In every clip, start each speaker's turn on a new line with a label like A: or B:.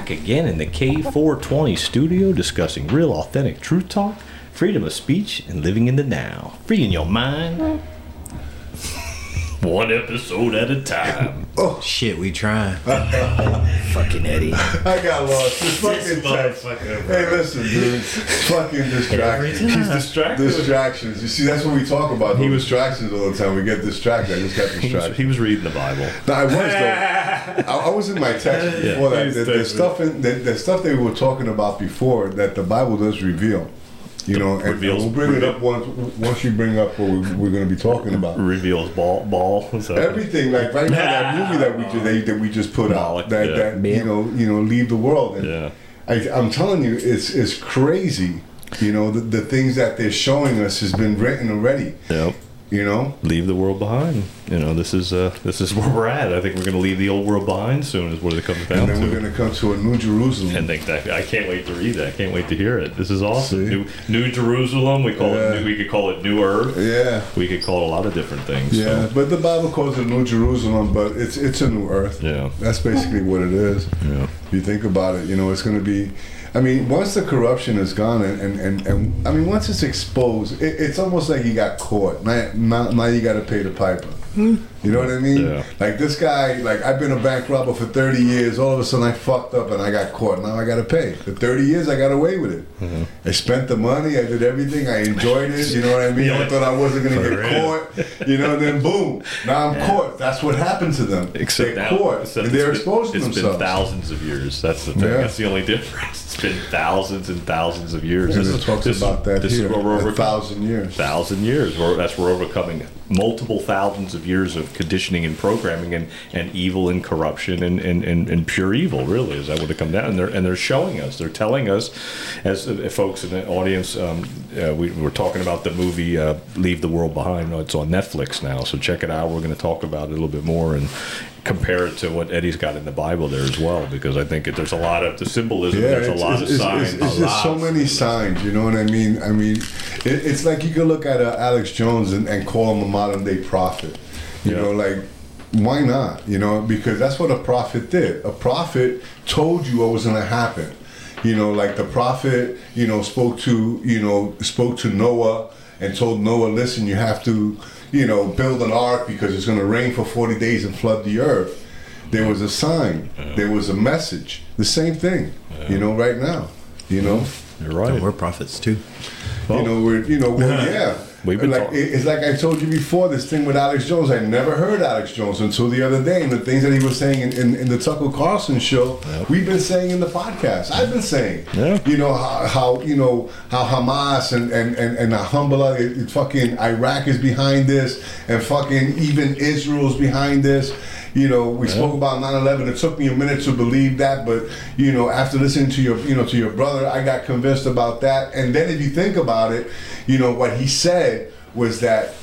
A: back again in the K420 studio discussing real authentic truth talk, freedom of speech, and living in the now. Freeing your mind. One episode at a time.
B: Oh Shit, we trying.
A: Fucking Eddie.
C: I got lost. This fucking text. Hey, listen, dude. Fucking distractions.
A: He's distracted.
C: Distractions. You see, that's what we talk about. He was distractions all the time. We get distracted. I just got
A: He was,
C: distracted.
A: he was reading the Bible.
C: No, I was though. I, I was in my text before that. The, the stuff in the, the stuff they were talking about before that the Bible does reveal. You know, and, and
A: Reveals-
C: we'll bring it up once once you bring up what we, we're going to be talking about.
A: Reveals Baal. Baal. So-
C: Everything like right now that movie that we just that, that we just put
A: Moloch,
C: out that
A: yeah.
C: that you know you know leave the world and
A: Yeah.
C: I, I'm telling you it's it's crazy you know the, the things that they're showing us has been written already
A: Yep.
C: You know
A: Leave the world behind. You know, this is uh, this is where we're at. I think we're going to leave the old world behind soon. Is what it comes down
C: and then
A: to.
C: we're going to come to a new Jerusalem
A: And think that I can't wait to read that. I can't wait to hear it. This is awesome. New, New Jerusalem. We call
C: Yeah.
A: it. New, we could call it New Earth.
C: yeah
A: We could call it a lot of different things.
C: yeah
A: So,
C: but the Bible calls it New Jerusalem but it's it's a new earth
A: yeah.
C: that's basically what it is
A: Yeah.
C: If you think about it, you know, it's going to be. I mean, once the corruption is gone, and and, and, and I mean, once it's exposed, it, it's almost like you got caught. Now, now, now you got to pay the piper. Hmm. You know what I mean?
A: Yeah.
C: Like this guy, like I've been a bank robber for 30 years. All of a sudden, I fucked up and I got caught. Now I got to pay. For 30 years, I got away with it.
A: Mm-hmm.
C: I spent the money. I did everything. I enjoyed it. You know what I mean? I thought I wasn't going to get
A: real.
C: caught. You know, then boom, now I'm caught. That's what happened to them.
A: Except
C: they're
A: now,
C: caught.
A: except
C: and they're
A: it's been-
C: exposing
A: It's
C: themselves.
A: been thousands of years. That's the thing.
C: Yeah.
A: That's the only difference. It's been thousands and thousands of years.
C: And
A: This is-
C: talks
A: this is-
C: about that
A: this
C: here.
A: Is where we're
C: a thousand years.
A: thousand years. That's we're overcoming multiple thousands of years of conditioning and programming and, and evil and corruption and, and, and, and pure evil. Really, is that what it come down? And they're and they're showing us. They're telling us, as uh, folks in the audience, um, uh, we were talking about the movie uh, "Leave the World Behind." It's on Netflix now, so check it out. We're going to talk about it a little bit more and compare it to what Eddie's got in the Bible there as well, because I think it, there's a lot of the symbolism.
C: Yeah,
A: there's a lot
C: it's,
A: of signs.
C: it's, it's just so many signs. You know what I mean? I mean, it, it's like you could look at uh, Alex Jones and, and call him a modern day prophet. You
A: Yeah.
C: know, like why not? You know, because that's what a prophet did. A prophet told you what was going to happen. You know, like the prophet, you know, spoke to you know spoke to Noah and told Noah, listen, you have to, you know, build an ark because it's going to rain for forty days and flood the earth. There was a sign. There was a message. The same thing. You know, right now. You know.
A: You're right.
B: We're prophets too.
C: You know, we're you know, well, yeah.
A: We've been
C: like
A: talking-
C: it's like I told you before. This thing with Alex Jones, I never heard Alex Jones until the other day, and the things that he was saying in, in, in the Tucker Carlson show, we've been saying in the podcast. I've been saying,
A: Yeah.
C: you know how, how you know how Hamas and and and and it fucking Iraq is behind this, and fucking even Israel's behind this. You know, we spoke about 9/11. It took me a minute to believe that, but you know, after listening to your, you know, to your brother, I got convinced about that. And then if you think about it, you know, what he said was that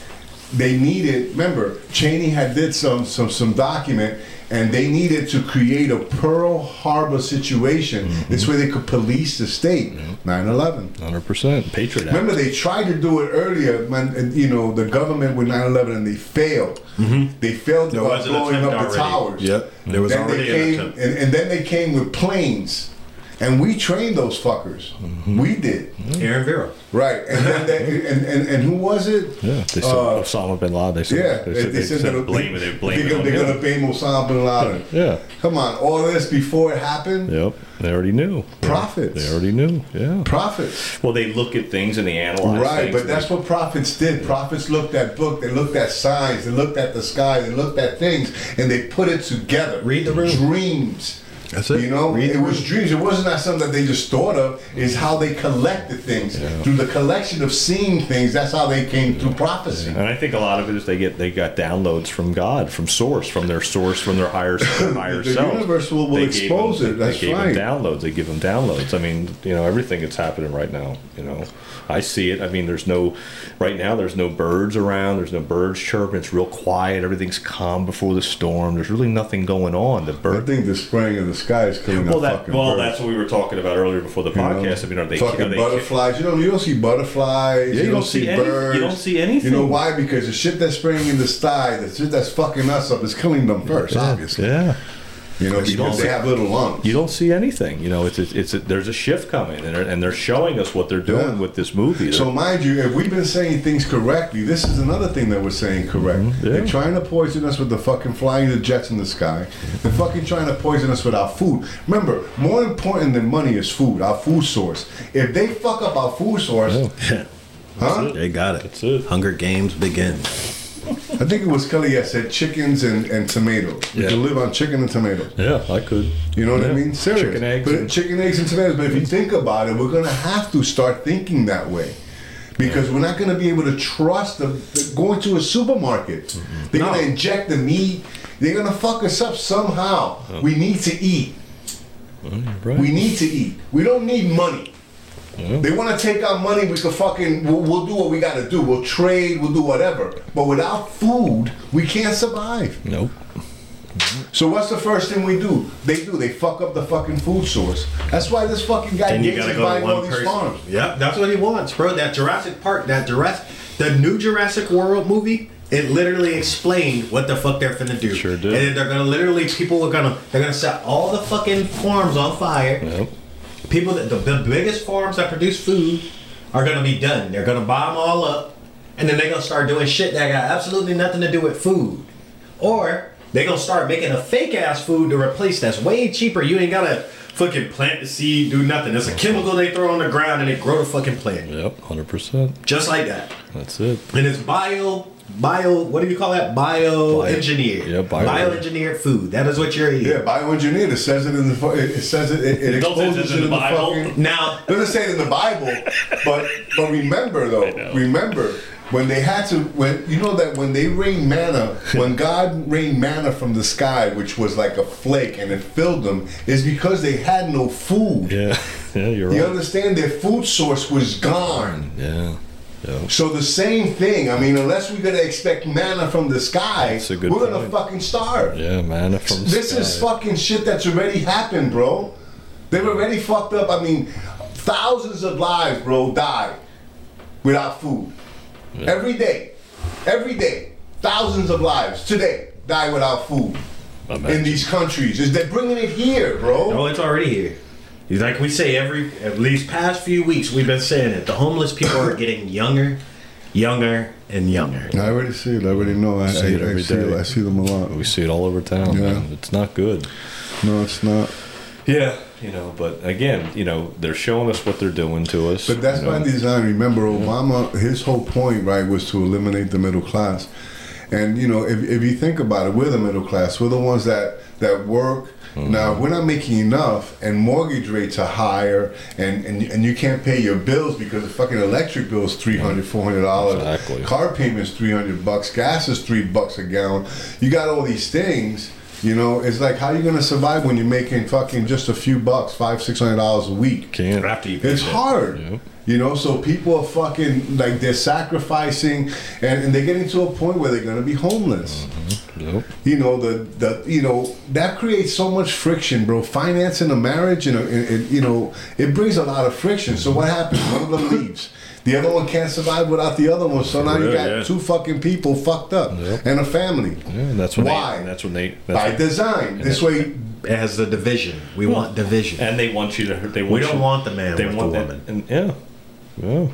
C: they needed. Remember, Cheney had did some some some document, and they needed to create a Pearl Harbor situation. Mm-hmm. This way, they could police the state. Mm-hmm. 9/11.
A: Hundred percent. Patriot Act.
C: Remember, they tried to do it earlier, man. and, You know, the government with 9/11, and they failed. Mm-hmm. They failed
B: There
C: by blowing up
B: attempt
C: the towers.
B: Yep. There was
C: then
B: already
C: they
B: an
C: came,
B: attempt.
C: and, and then they came with planes, and we trained those fuckers. We did,
B: Aaron Vera.
C: right? And then they, and, and and who was it?
A: Yeah, they said
C: Uh,
A: Osama bin Laden. They said,
C: Yeah,
A: they said, they said
C: that
A: blame it. They blame
C: they're
A: it
C: gonna,
A: on
C: they're gonna blame Osama bin Laden.
A: Yeah.
C: Come on, all this before it happened.
A: Yep. They already knew.
C: Prophets.
A: They already knew. Yeah.
C: Prophets.
A: Well, they look at things and they analyze
C: Right,
A: things.
C: but that's what prophets did. Prophets looked at book, they looked at signs, they looked at the sky, they looked at things, and they put it together.
B: Read the room.
C: Dreams.
B: That's it.
C: You know,
B: Read
C: it was dreams. It wasn't that something that they just thought of. It's how they collected things through the collection of seeing things. That's how they came through prophecy.
A: And I think a lot of it is they get they got downloads from God, from source, from their source, from their higher their higher
C: The
A: self.
C: universe will- will expose
A: them,
C: it. That's
A: they gave
C: right.
A: them downloads. They give them downloads. I mean, you know, everything that's happening right now. You know, I see it. I mean, there's no right now. There's no birds around. There's no birds chirping. It's real quiet. Everything's calm before the storm. There's really nothing going on. The bird.
C: I think the spraying of the sky is killing
A: Well, that
C: fucking
A: well,
C: birds.
A: that's what we were talking about earlier before the
C: You know?
A: podcast. I mean, are they
C: fucking
A: are they,
C: butterflies? You don't you don't see butterflies.
A: Yeah, you don't see any- you don't see anything.
C: You know why? Because the shit that's spraying in the sky, the shit that's fucking us up, is killing them first. Obviously.
A: Yeah.
C: You know,
A: You don't
C: because they
A: see-
C: have little lungs.
A: You don't see anything. You know, it's it's, it's there's a shift coming, and they're, and they're showing us what they're doing
C: Yeah.
A: with this movie.
C: So mind you, if we've been saying things correctly, this is another thing that we're saying correct.
A: Mm-hmm. yeah.
C: They're trying to poison us with the fucking flying the jets in the sky. They're fucking trying to poison us with our food. Remember, more important than money is food, our food source. If they fuck up our food source, huh?
D: They got it.
A: That's it.
D: Hunger Games begin.
C: I think it was Kelly that said chickens and, and tomatoes. You
A: Yeah.
C: can live on chicken and tomatoes.
A: yeah, I could.
C: You know what I mean? Serious.
A: Chicken, eggs,
C: But chicken, eggs, and tomatoes. But if you think about it, we're gonna have to start thinking that way. Because we're not gonna be able to trust the, the going to a supermarket.
A: Mm-hmm.
C: They're gonna inject the meat. They're gonna fuck us up somehow. We need to eat.
A: Right.
C: We need to eat. We don't need money. Mm-hmm. They want to take our money. We can fucking. We'll, we'll do what we got to do. We'll trade. We'll do whatever. But without food, we can't survive.
A: nope.
C: So what's the first thing we do? They do. They fuck up the fucking food source. That's why this fucking guy
D: Then
C: Gates
D: gotta
C: is
D: go to
C: buying all
D: one
C: these farms.
D: Yep, that's what he wants, bro. That Jurassic Park, that Jurassic, the new Jurassic World movie, it literally explained what the fuck they're finna do.
A: Sure did.
D: And then they're gonna literally, people are gonna, they're gonna set all the fucking farms on fire.
A: Yep.
D: People that the, the biggest farms that produce food are gonna be done. They're gonna buy them all up, and then they're gonna start doing shit that got absolutely nothing to do with food, or they're gonna start making a fake ass food to replace that's way cheaper. You ain't gotta fucking plant the seed, do nothing. It's a chemical they throw on the ground and they grow the fucking plant,
A: Yep. Hundred percent.
D: just like that.
A: That's it.
D: And it's bio. Bio, what do you call that? Bioengineered.
A: yeah, bio-
D: bioengineered food. That is what you're eating.
C: Yeah, bioengineered. It says it in the. It it says it. It, it exposes
A: it's
C: it
A: in
C: in
A: the
C: the
A: Bible.
C: fucking.
D: Now,
C: Doesn't say it in the Bible, but but remember though, remember when they had to when you know that when they rained manna, when God rained manna from the sky, which was like a flake and it filled them, is because they had no food.
A: Yeah. Yeah, you're right
C: You
A: right.
C: understand? Their food source was gone.
A: Yeah. Yeah.
C: So the same thing. I mean, unless we're gonna expect manna from the sky,
A: That's a good
C: we're gonna fucking starve.
A: Yeah, man. From the
C: This is fucking shit that's already happened, bro. They've already fucked up. I mean, thousands of lives, bro, die without food. Every day. Every day. Thousands of lives today die without food in these countries. Is they're bringing it here, bro.
D: No, it's already here. Like we say every at least past few weeks, we've been saying it. The homeless people are getting younger, younger, and younger.
C: I already see it. I already know. I,
A: See it every day.
C: see them a lot.
A: We see it all over town.
C: Yeah.
A: Man. It's not good.
C: No, it's not.
A: Yeah, you know, but again, you know, they're showing us what they're doing to us.
C: But that's
A: you know.
C: by design. Remember, Obama, his whole point, right, was to eliminate the middle class. And you know, if, if you think about it, we're the middle class. We're the ones that that work.
A: Mm-hmm.
C: Now, if we're not making enough, and mortgage rates are higher, and, and and you can't pay your bills because the fucking electric bill is three hundred, four hundred dollars.
A: Exactly.
C: Car payments three hundred bucks. Gas is three bucks a gallon. You got all these things. You know, it's like how you gonna survive when you're making fucking just a few bucks, five, six hundred dollars a week.
A: Can't.
D: After you
C: It's
D: pay
C: hard.
A: Yeah.
C: You know, so people are fucking like they're sacrificing and, and they're getting to a point where they're gonna be homeless. Mm-hmm.
A: Nope.
C: You know, the the you know, that creates so much friction, bro. Financing a marriage, you know, it, it, you know, it brings a lot of friction. So what happens? One of them leaves. The other one can't survive without the other one. So now you got
A: yeah.
C: two fucking people fucked up
A: Yep.
C: and a family.
A: Yeah, that's when
C: Why?
A: they. That's when they. That's
C: By
A: when-
C: design. This way
D: As has the division. We want division.
A: and they want you to. They want
D: We don't
A: you,
D: want the man
A: They
D: with
A: want
D: the
A: that-
D: woman.
A: And yeah, yeah,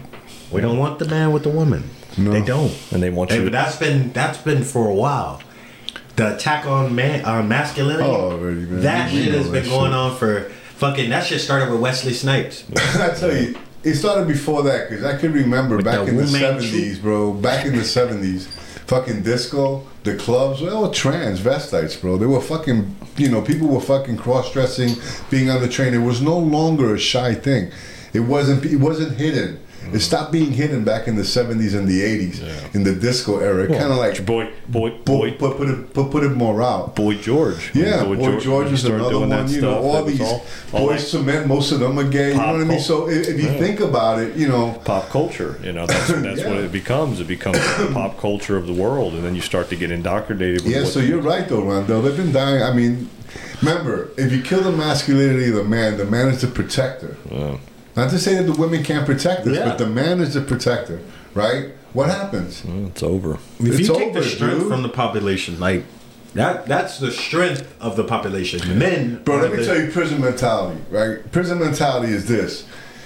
D: We don't want the man with the woman.
C: No.
D: They don't.
A: and they want
D: Hey,
A: you.
D: but
A: to,
D: that's been that's been for a while. The attack on man on uh, masculinity.
C: Oh, already, man.
D: That
C: We
D: shit has
C: that
D: been going
C: shit.
D: on for fucking. That shit started with Wesley Snipes.
C: I tell you, it started before that because I can remember
D: With
C: back
D: the
C: in the seventies, bro. Back in the seventies, fucking disco, the clubs, were all transvestites, bro. They were fucking, you know, people were fucking cross dressing, being on the train. It was no longer a shy thing. It wasn't. It wasn't hidden. It stopped being hidden back in the seventies and the eighties,
A: Yeah.
C: in the disco era.
A: Well,
C: kind of like
A: boy, boy,
C: boy,
A: boy,
C: put put it put, put it more out.
A: boy George.
C: Yeah,
A: Boy
C: Boy George,
A: he
C: is another one. You know, all these
A: all- all Boyz
C: II Men, most of them are gay. You know what I mean? So if, if you
A: Yeah.
C: think about it, you know,
A: pop culture. You know, that's that's
C: Yeah.
A: what it becomes. It becomes the pop culture of the world, and then you start to get indoctrinated. With
C: yeah. So you're right though, Rondo. They've been dying. I mean, remember, if you kill the masculinity of the man, the man is the protector.
A: Yeah.
C: Not to say that the women can't protect us,
D: Yeah.
C: but the man is the protector, right? What happens?
A: Well, it's over.
D: If
C: It's
D: you take
C: over,
D: the strength
C: dude.
D: from the population, like That that's the strength of the population. The men,
C: Bro, let me
D: the-
C: tell you prison mentality, right? Prison mentality is this.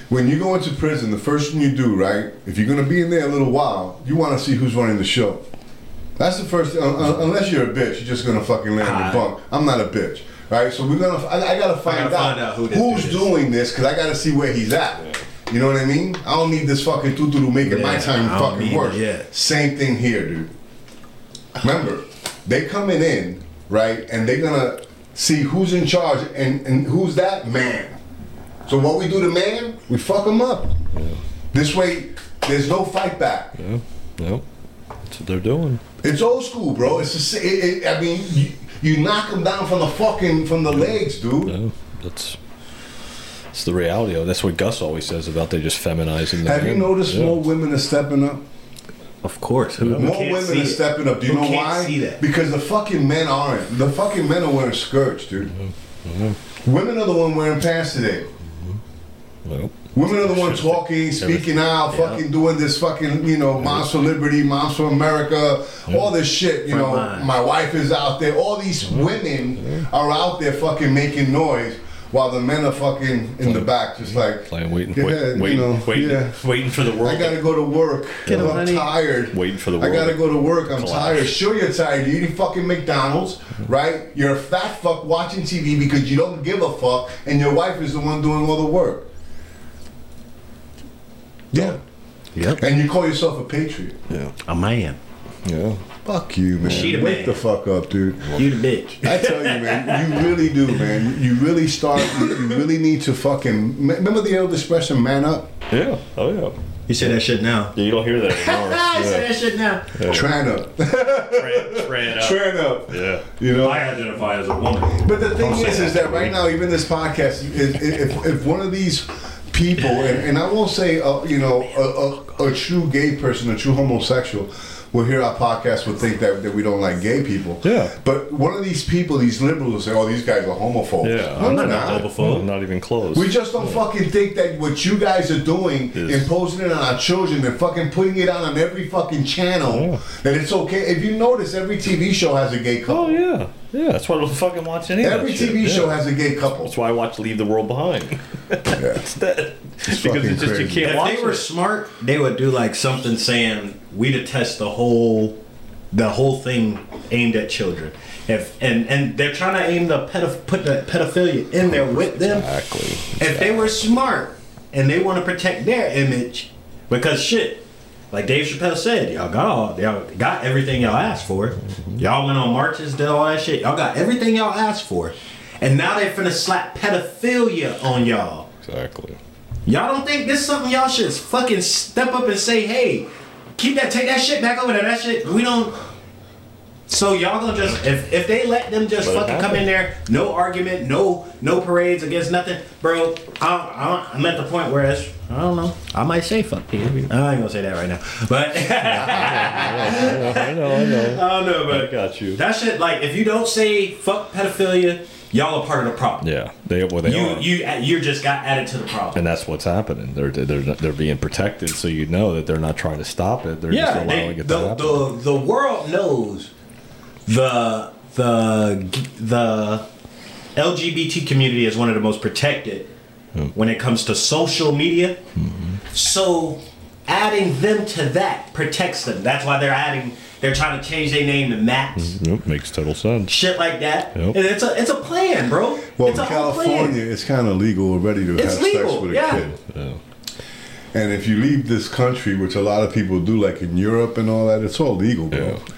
C: When you go into prison, the first thing you do, right? If you're gonna be in there a little while, you wanna see who's running the show. That's the first. Un- un- unless you're a bitch, you're just gonna fucking land
D: Ah.
C: your bunk. I'm not a bitch, right? So we're gonna. I, I gotta find,
D: gotta
C: out,
D: find out who
C: who's doing this because I gotta see where he's at. You know what I mean? I don't need this fucking tutu making my
D: Yeah,
C: time
D: I
C: fucking
D: it, yeah.
C: Same thing here, dude. Remember, they coming in, right, and they're gonna see who's in charge and, and who's that man. So what we do to man, we fuck him up. This way, there's no fight back.
A: Yeah, no, that's what they're doing.
C: It's old school, bro. It's the sa- it, it, I mean, you, you knock them down from the fucking from the legs, dude.
A: No, that's it's the reality of it. That's what Gus always says about they just feminizing the
C: Have you
A: man.
C: noticed
A: Yeah.
C: more women are stepping up?
D: Of course, who, who
C: More
D: can't
C: women are
D: it?
C: stepping up. Do you
D: Who
C: know
D: can't
C: why?
D: see that?
C: Because the fucking men aren't. The fucking men are wearing skirts, dude. Mm-hmm. Mm-hmm. Women are the one wearing pants today. Mm-hmm.
A: Well,
C: Women are the one talking, speaking out, fucking doing this fucking, you know, Moms for Liberty, Moms for America, all this shit. You
D: Front
C: know,
D: line.
C: my wife is out there. All these women are out there fucking making noise while the men are fucking in the back, just like
A: playing, waiting,
C: Yeah,
A: wait,
C: you
A: waiting,
C: know,
A: waiting,
C: yeah.
A: waiting for the world.
C: I gotta go to work.
D: Get
C: I'm
D: honey.
C: tired.
A: Waiting for the world.
C: I gotta
A: to
C: go to work. I'm
A: collapse.
C: tired. Sure, you're tired. You're eating fucking McDonald's, mm-hmm. right? You're a fat fuck watching TV because you don't give a fuck, and your wife is the one doing all the work. Yeah.
D: Yep,
C: And you call yourself a patriot.
A: yeah,
D: a man.
A: yeah.
C: Fuck you, man.
D: She the
C: Wake
D: man.
C: the fuck up, dude.
D: You the bitch.
C: I tell you, man, you really do, man. You really start. You, you really need to fucking. Remember the old expression, "Man up."
A: Yeah. Oh yeah.
D: You say that shit now.
A: Yeah, you don't hear that anymore.
D: I say that shit now.
C: Tran up.
A: Tran, tran up.
C: Tran up.
A: Yeah.
C: You know.
A: I identify as a woman.
C: But the thing
A: Don't
C: is, is
A: that
C: that right
A: me.
C: now, even this podcast, is, if, if one of these people, and, and I won't say, uh, you know, a, a, a true gay person, a true homosexual, will hear our podcast would think that, that we don't like gay people.
A: Yeah.
C: But one of these people, these liberals, will say, "Oh, these guys are homophobes."
A: Yeah,
C: no,
A: I'm
C: they're
A: not
C: not.
A: homophobe. Not even close.
C: We just don't fucking think that what you guys are doing,
A: Is-
C: imposing it on our children and fucking putting it out on every fucking channel,
A: Yeah.
C: that it's okay. If you notice, every TV show has a gay couple.
A: Oh yeah, yeah. That's why I don't fucking watch any of
C: Every
A: that shit.
C: TV show
A: Yeah.
C: has a gay couple.
A: That's why I watch Leave the World Behind. yeah. Instead, because it's just you can't
D: If
A: watch
D: they were
A: it.
D: smart, they would do like something saying we detest the whole, the whole thing aimed at children. If and and they're trying to aim the pedoph- put the pedophilia in there with them.
A: Exactly.
D: If they were smart and they want to protect their image, because shit, like Dave Chappelle said, y'all got all, y'all got everything y'all asked for. Y'all went on marches, did all that shit. Y'all got everything y'all asked for, and now they finna slap pedophilia on y'all.
A: Exactly.
D: Y'all don't think this is something y'all should fucking step up and say, hey, keep that, take that shit back over there. That shit, we don't. So y'all gonna just if if they let them just
A: But
D: fucking come in there, no argument, no no parades against nothing, bro. I, I, I'm at the point where it's I don't know. I might say fuck you. I ain't gonna say that right now, but
A: I know. I know.
D: I don't know.
A: I
D: But I
A: got you.
D: that shit, like, if you don't say fuck pedophilia, y'all are part of the problem.
A: Yeah, they well they
D: You
A: are.
D: you you just got added to the problem.
A: and that's what's happening. They're they're they're being protected, so you know that they're not trying to stop it. They're just allowing
D: they,
A: it to
D: the,
A: happen.
D: the the world knows the the the LGBT community is one of the most protected hmm. when it comes to social media. Mm-hmm. So adding them to that protects them. That's why they're adding. They're trying to change their name to Max. Mm-hmm.
A: Yep, makes total sense.
D: Shit like that,
A: Yep.
D: and it's a it's a plan, bro.
C: Well,
D: it's
C: in
D: a
C: California,
D: plan.
C: it's kind of legal already to
D: It's
C: have
D: legal,
C: sex with a
D: yeah.
C: kid.
A: Yeah.
C: And if you leave this country, which a lot of people do, like in Europe and all that, it's all legal, bro.
A: Yeah.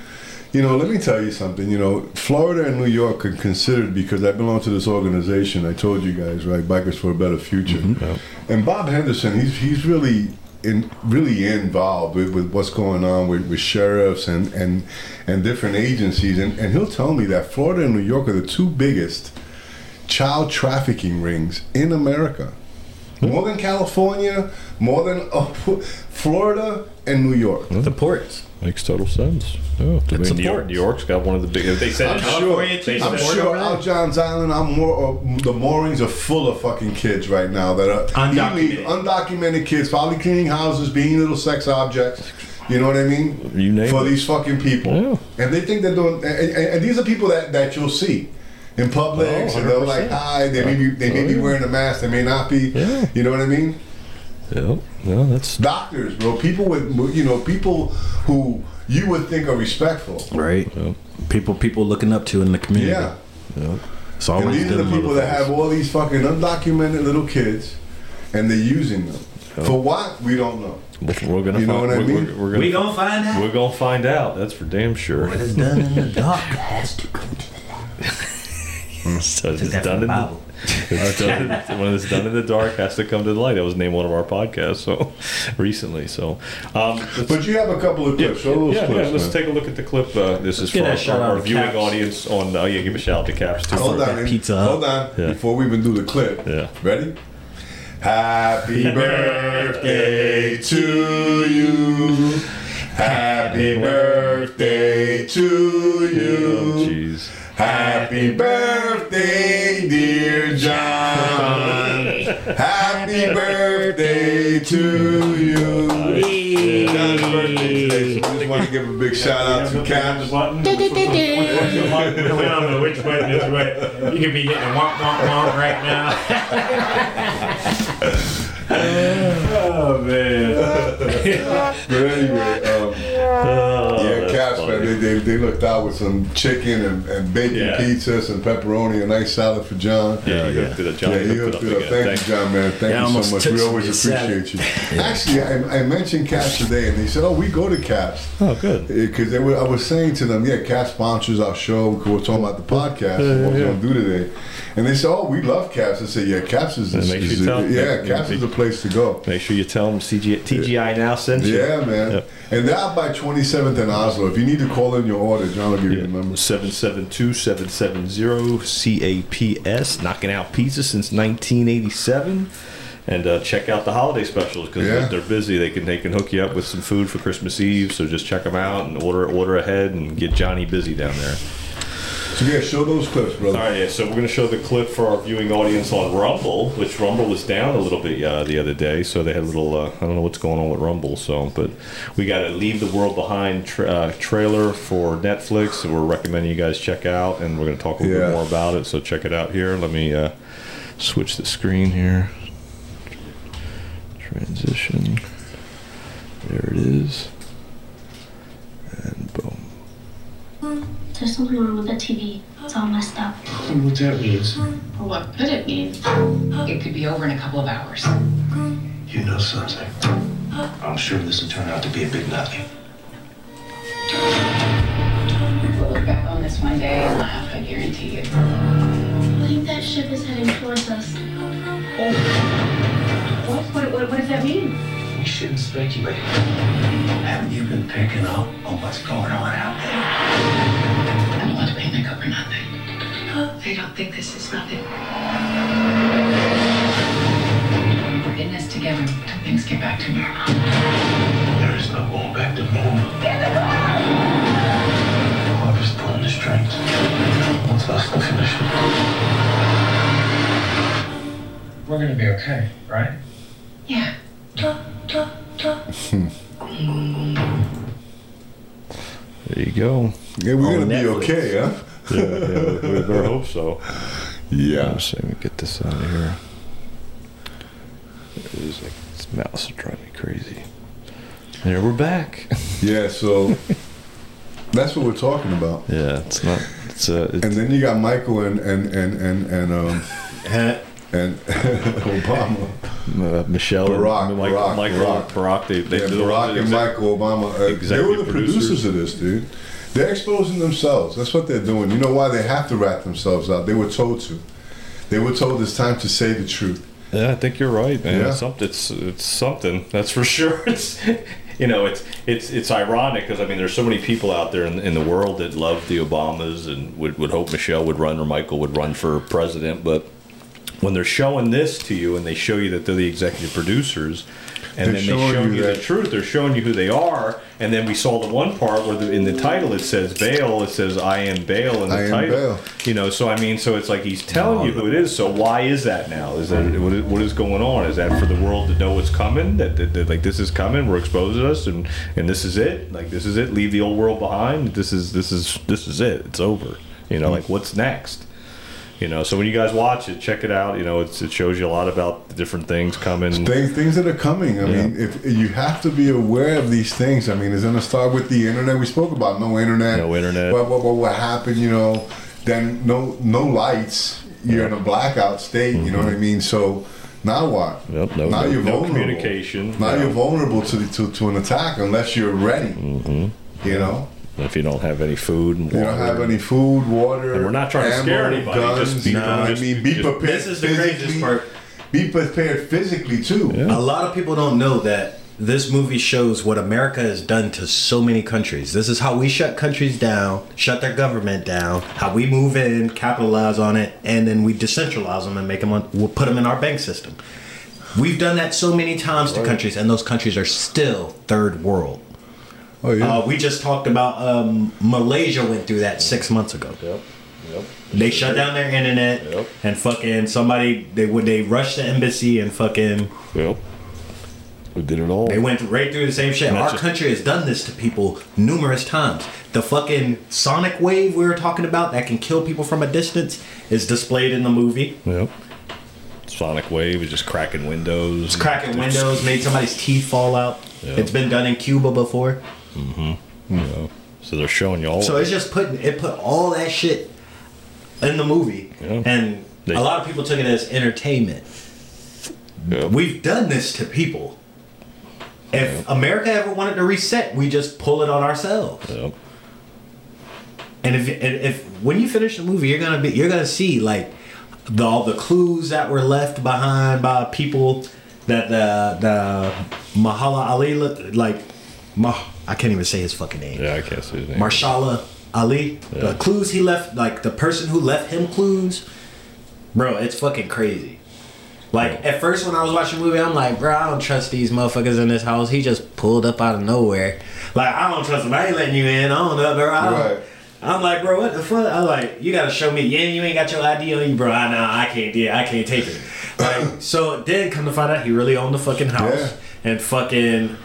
C: You know, let me tell you something. You know, Florida and New York are considered because I belong to this organization. I told you guys, right? Bikers for a Better Future.
A: Mm-hmm. Yeah.
C: And Bob Henderson, he's he's really in really involved with, with what's going on with, with sheriffs and, and and different agencies. And, and he'll tell me that Florida and New York are the two biggest child trafficking rings in America. More than California, more than uh, Florida and New York.
D: The ports.
A: Makes total sense. Yeah. I mean, New, York, New York's got one of the biggest. They said
C: I'm
A: it-
C: sure.
D: California,
A: They
D: too.
C: I'm sure
D: over
C: out John's Island, I'm more. Uh, the moorings are full of fucking kids right now that are
D: Undocumented.
C: illegally- undocumented kids, probably cleaning houses, being little sex objects. You know what I mean?
A: You name
C: For
A: it.
C: these fucking people,
A: Yeah.
C: and they think they're doing. And, and, and these are people that, that you'll see in public,
A: Oh,
C: and they're like, "Hi." They may be they may
A: Oh,
C: be
A: yeah.
C: wearing a mask, they may not be.
A: Yeah.
C: You know what I mean?
A: Yeah, no, that's
C: Doctors, bro. People with you know people who you would think are respectful.
B: Right.
A: Yeah.
B: People people looking up to in the community.
C: Yeah.
A: yeah.
B: It's
C: And these are the people that have all these fucking undocumented little kids, and they're using them for what we don't know.
A: We're gonna
C: You know
A: find,
C: what I mean?
A: We're, we're gonna,
B: We gonna find out.
A: we're gonna find out. That's for damn sure.
B: What is done in the dark has to come to the light.
A: So it's
B: That's
A: done in the, it's done, when it's done in the dark has to come to the light. That was named one of our podcasts. So recently, so um,
C: But you have a couple of clips. Show those
A: yeah,
C: clips.
A: yeah, let's
C: man.
A: take a look at the clip. Uh, this is
B: get
A: for
B: a
A: our, our, viewing
B: Caps.
A: audience on. Uh, yeah, give a shout out to Caps too.
C: Hold on,
B: pizza
C: hold on.
A: Yeah.
C: Before we even do the clip.
A: Yeah.
C: Ready? Happy birthday to you. Happy birthday to
A: Oh,
C: you.
A: jeez.
C: Happy birthday, dear John. Happy birthday to you. John's birthday today, so we just want to give a big shout out to Caps.
D: button. we don't know which button is what. You could be hitting a womp womp womp right now. oh man.
C: But anyway, um,
A: Oh,
C: yeah,
A: that's
C: man, they, they, they looked out with some chicken and, and bacon
A: Yeah.
C: pizzas and pepperoni, a nice salad for John.
A: Yeah, you
B: yeah.
A: hooked it up, John.
C: Yeah,
A: you
C: he
A: hooked
C: hooked
A: it
C: it
A: up
C: up.
A: again.
C: Thank you, John, man. Thank
B: Yeah,
C: you so much. We always
B: of your salad.
C: appreciate you. Actually, I, I mentioned Caps today, and they said, "Oh, we go to Caps."
A: Oh, good.
C: Because they were, I was saying to them, yeah, Caps sponsors our show. 'cause We're talking about the podcast and what we're gonna do today, and they said, "Oh, we love Caps." I said, "Yeah, Caps is, is,
A: sure
C: is yeah,
A: make-
C: Caps
A: make-
C: is the place to go."
A: Make sure you tell them TGI now sent you.
C: Yeah, man.
A: Yep.
C: And they're out by 27th and Oslo. If you need to call in your order, John will give you the number.
A: 772-770-CAPS, knocking out pizza since 1987. And uh, check out the holiday specials because
C: Yeah.
A: they're busy. They can they can hook you up with some food for Christmas Eve. So just check them out and order order ahead and get Johnny busy down there.
C: So yeah, show those clips, brother.
A: All right, yeah. So we're going to show the clip for our viewing audience on Rumble, which Rumble was down a little bit uh, the other day. So they had a little. Uh, I don't know what's going on with Rumble. So, but we got a Leave the World Behind tra- uh, trailer for Netflix. that we're recommending you guys check out, and we're going to talk a little
C: Yeah.
A: bit more about it. So check it out here. Let me uh, switch the screen here. Transition. There it is. And boom.
E: There's something wrong with the TV. It's all messed up.
D: What that means?
E: What could it mean?
F: It could be over in a couple of hours.
G: You know something? I'm sure this will turn out to be a big nothing.
F: We'll look back on this one day and laugh, I guarantee you.
E: I think that ship is heading towards us. Oh.
F: What, what, what, what does that mean?
G: We shouldn't speculate. Haven't you been picking up on what's going on out there?
F: I don't want to panic nothing.
E: They don't think this is nothing.
F: We're in this together until things get back to normal.
G: There is no going back to normal. Whoever's pulling the strings wants us to finish it.
D: We're gonna be okay, right?
F: Yeah.
A: There you go.
C: Yeah, we're
B: On
C: gonna be okay, huh?
A: Yeah, yeah we, we better hope so.
C: Yeah.
A: Let's see, let me get this out of here. It is like this mouse is driving me crazy. There we're back.
C: Yeah, so that's what we're talking about.
A: yeah, it's not. It's uh,
C: And then you got Michael and and and and and um and Obama.
A: uh, Michelle,
C: Barack,
A: and Mike,
C: Barack,
A: Michael,
C: Barack.
A: Barack. They, they
C: Yeah, Barack and
A: that-
C: Michael Obama. Uh, they were the producers
A: producers.
C: of this, dude. They're exposing themselves. That's what they're doing. You know why they have to rat themselves out? They were told to. They were told it's time to say the truth.
A: Yeah, I think you're right, man.
C: Yeah.
A: It's, something, it's it's something. That's for sure. It's you know, it's it's it's ironic because I mean, there's so many people out there in, in the world that love the Obamas and would, would hope Michelle would run or Michael would run for president, but when they're showing this to you and they show you that they're the executive producers, and then
C: They're
A: then they
C: showing
A: show
C: you
A: you the
C: that-
A: truth. They're showing you who they are, and then we saw the one part where the, in the title it says Baal. It says I am Baal in the
C: I am
A: title.
C: Baal.
A: You know, so I mean, so it's like he's telling you who it is. So why is that now? Is that what is, what is going on? Is that for the world to know what's coming? That, that, that, like this is coming, we're exposing us, and and this is it. Like this is it. Leave the old world behind. This is this is this is it. It's over. You know, like what's next? You know, so when you guys watch it, check it out. You know, it's, it shows you a lot about the different things coming.
C: things things that are coming. I mean, if you have to be aware of these things. I mean, it's gonna start with the internet. We spoke about no internet.
A: No internet.
C: What what, what, what happened? You know, then no no lights. You're in a blackout state. You know what I mean? So now what?
A: Yep, no-
C: now
A: no-
C: you're
A: no
C: vulnerable.
A: communication,
C: Now
A: no.
C: you're vulnerable to, the, to to an attack unless you're ready. Mm-hmm. You know.
A: If you don't have any food and
C: You
A: water.
C: don't have any food, water.
A: And we're not trying to scare
C: ammo,
A: anybody,
C: Guns,
A: just be-
C: you know I
A: just-
C: mean, be
A: just-
C: prepared.
D: This is the craziest
C: physically.
D: part.
C: Be prepared physically too.
A: Yeah.
D: A lot of people don't know that this movie shows what America has done to so many countries. This is how we shut countries down, shut their government down, how we move in, capitalize on it, and then we decentralize them and make them, on, we'll put them in our bank system. We've done that so many times to countries, and those countries are still third world.
C: Oh yeah.
D: Uh, we just talked about um, Malaysia went through that six months ago.
A: Yep. Yep.
D: They shut down their internet
A: Yep.
D: and fucking somebody they would they rushed the embassy and fucking
A: Yep. We did it all.
D: they went right through the same shit. Our
A: just-
D: country has done this to people numerous times. The fucking sonic wave we were talking about that can kill people from a distance is displayed in the movie.
A: Yep. Sonic wave is just cracking windows.
D: It's cracking windows, made somebody's teeth fall out.
A: Yeah.
D: It's been done in Cuba before. Mm-hmm.
A: You know. So they're showing you all.
D: So it's just putting it put all that shit in the movie,
A: Yeah.
D: and
A: They-
D: a lot of people took it as entertainment.
A: Yep.
D: We've done this to people. If America ever wanted to reset, we just pull it on ourselves. And if if when you finish the movie, you're gonna be you're gonna see like the, all the clues that were left behind by people that the the Mahala Ali like Mah, I can't even say his fucking name.
A: Yeah, I can't see his name.
D: Marshala Ali.
A: Yeah.
D: The clues he left, like the person who left him clues, bro, it's fucking crazy. Like at first when I was watching the movie, I'm like, bro, I don't trust these motherfuckers in this house. He just pulled up out of nowhere. Like I don't trust him. I ain't letting you in. I don't know, bro. I don't.
C: Right.
D: I'm like, bro, what the fuck? I'm like, you gotta show me. Yeah, you ain't got your ID on you, bro. I know, I can't. Yeah, I can't take it. Like, so then come to find out, he really owned the fucking house
C: Yeah.
D: and fucking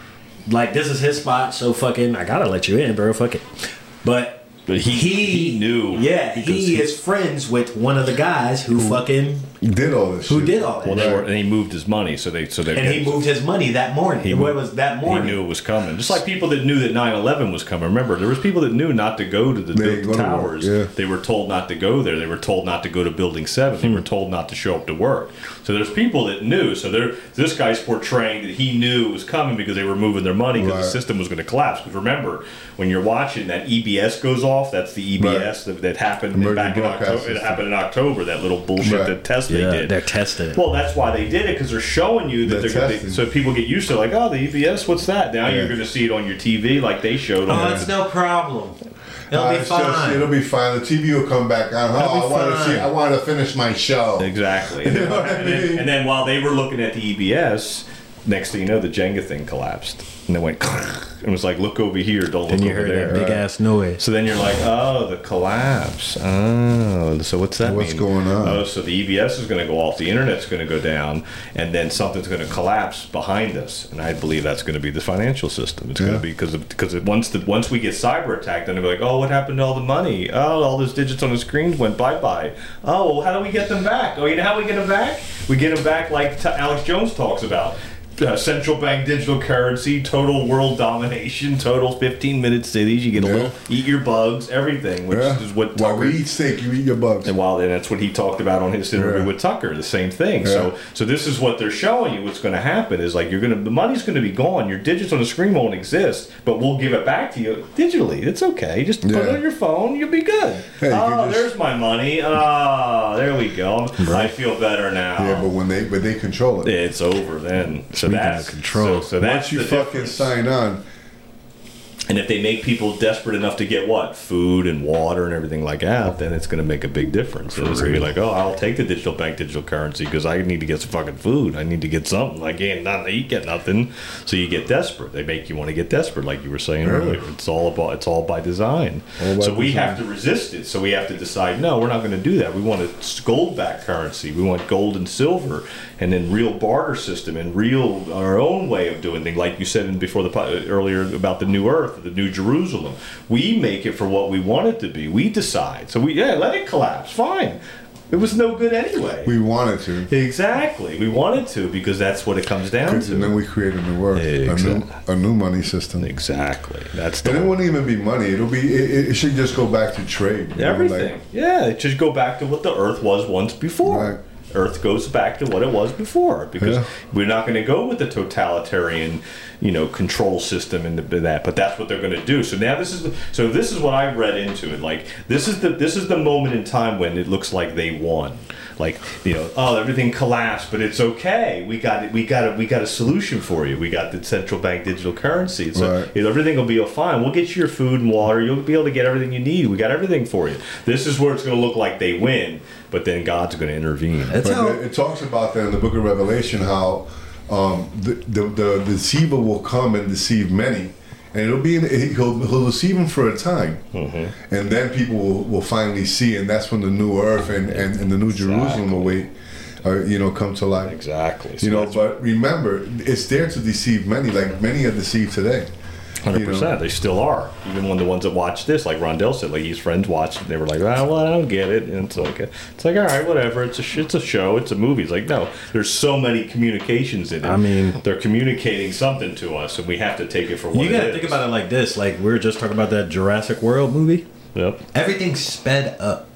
D: like this is his spot. So fucking, I gotta let you in, bro. Fuck it. But
A: But he- he knew
D: Yeah, he
A: he-
D: is friends with one of the guys who fucking
C: did all this.
D: who
C: shit.
D: did all this?
A: Well, they were, and he moved his money, so they so they
D: and he moved his money that morning.
A: He
D: what
A: moved-
D: was that morning?
A: He knew it was coming. Just like people that knew that 9/11 was coming. Remember, there was people that knew not to go to the,
C: They
A: the
C: to
A: towers.
C: yeah.
A: They were told not to go there. They were told not to go to Building Seven. They hmm. were told not to show up to work. So there's people that knew. So there, this guy's portraying that he knew it was coming because they were moving their money because
C: Right.
A: the system was going to collapse. Because remember, when you're watching that EBS goes off, that's the EBS that, that happened
C: Emergency
A: back in
C: broadcast
A: October. It happened in October. That little bullshit
C: Right.
A: that test
D: yeah,
A: they did.
D: they're testing. It.
A: Well, that's why they did it because they're showing you that
C: They're
A: they're,
C: testing.
A: they, so people get used to like, oh, the EBS, what's that? Now
C: Yeah.
A: you're going to see it on your TV like they showed on.
D: oh,
A: on.
D: it's no problem. It'll
C: Uh,
D: be
C: it's just-
D: fine.
C: it'll be fine. The TV will come back on. Oh, I want to see. I want to finish my show.
A: Exactly. And then,
C: You know
A: and, then, and then while they were looking at the EBS, next thing you know, the Jenga thing collapsed. And it went, and was like, look over here, don't
D: then
A: look
D: you
A: over
D: heard
A: there.
D: that big ass noise.
A: So then you're like, oh, the collapse. Oh, so what's that
C: What's
A: mean?
C: going on?
A: Oh, so the EBS is going to go off, the internet's going to go down, and then something's going to collapse behind us. And I believe that's going to be the financial system. It's going to be because because once the once we get cyber attacked, then they'll be like, oh, what happened to all the money? Oh, all those digits on the screens went bye bye. Oh, well, how do we get them back? Oh, you know how we get them back? We get them back like t- Alex Jones talks about. Uh, central bank digital currency, total world domination, total 15 minute cities. You get a
C: Yeah.
A: little, eat your bugs, everything, which
C: Yeah.
A: is what
C: While we eat steak, you eat your bugs.
A: and while and that's what he talked about on his interview
C: Yeah.
A: with Tucker, the same thing. So so this is what they're showing you. What's going to happen is like you're going to the money's going to be gone. Your digits on the screen won't exist, but we'll give it back to you digitally. It's okay. Just put it on your phone. You'll be good.
C: Hey,
A: oh,
C: just-
A: there's my money. Ah, there we go. I feel better now.
C: yeah, but when they but they control it.
A: it's over then. So
D: Speaking
A: that's
D: of control,
A: So, so that's
C: Once you fucking
A: difference.
C: sign on,
A: And if they make people desperate enough to get what food and water and everything like that, then it's going to make a big difference. So it's going to be like, oh, I'll take the digital bank, digital currency because I need to get some fucking food. I need to get something. I can't not eat, get nothing. So you get desperate. They make you want to get desperate, like you were saying earlier. It's all about. It's all by design.
C: All by
A: so we have to resist it. So we have to decide, no, we're not going to do that. We want a gold-backed currency. We want gold and silver, and then real barter system and real our own way of doing things. Like you said before the earlier about the new Earth, the new Jerusalem. We make it for what we want it to be. We decide. So we yeah, let it collapse. Fine. It was no good anyway.
C: We wanted to.
A: exactly. We wanted to because that's what it comes down to.
C: And then we create a new world, a new, a new money system.
A: Exactly. That's the
C: And it wouldn't even be money. It'll be. It, it should just go back to trade. know,
A: Everything.
C: like-
A: yeah, it just go back to what the Earth was once before.
C: Right.
A: Earth goes back to what it was before because
C: Yeah.
A: we're not going to go with the totalitarian, you know, control system and the, that. But that's what they're going to do. So now this is the, so this is what I read into it. Like this is the this is the moment in time when it looks like they won. Like you know, oh everything collapsed, but it's okay. We got it. We got it. We got a solution for you. We got the central bank digital currency. So
C: Right.
A: you know, everything will be fine. We'll get you your food and water. You'll be able to get everything you need. We got everything for you. This is where it's going to look like they win, but then God's going to intervene.
D: That's how.
C: it, it talks about that in the book of Revelation how um, the, the the deceiver will come and deceive many, and it'll be in, he'll he'll deceive them for a time,
A: Mm-hmm.
C: and then people will, will finally see, and that's when the new earth and, and, and the new Jerusalem will wait, uh, you know, come to life.
A: Exactly. So
C: You know, but remember, it's there to deceive many. Like many are deceived today.
A: Hundred
C: you know.
A: percent, they still are. Even when the ones that watch this, like Rondell said, like his friends watched, it, they were like, "Ah, well, I don't get it." And it's like, it's like, all right, whatever. It's a, sh- it's a show. It's a movie. It's like, no, there's so many communications in it.
D: I mean-
A: they're communicating something to us, and we have to take it for what it is You
D: gotta
A: is.
D: think about it like this. Like we were just talking about that Jurassic World movie.
A: Yep.
D: Everything's sped up.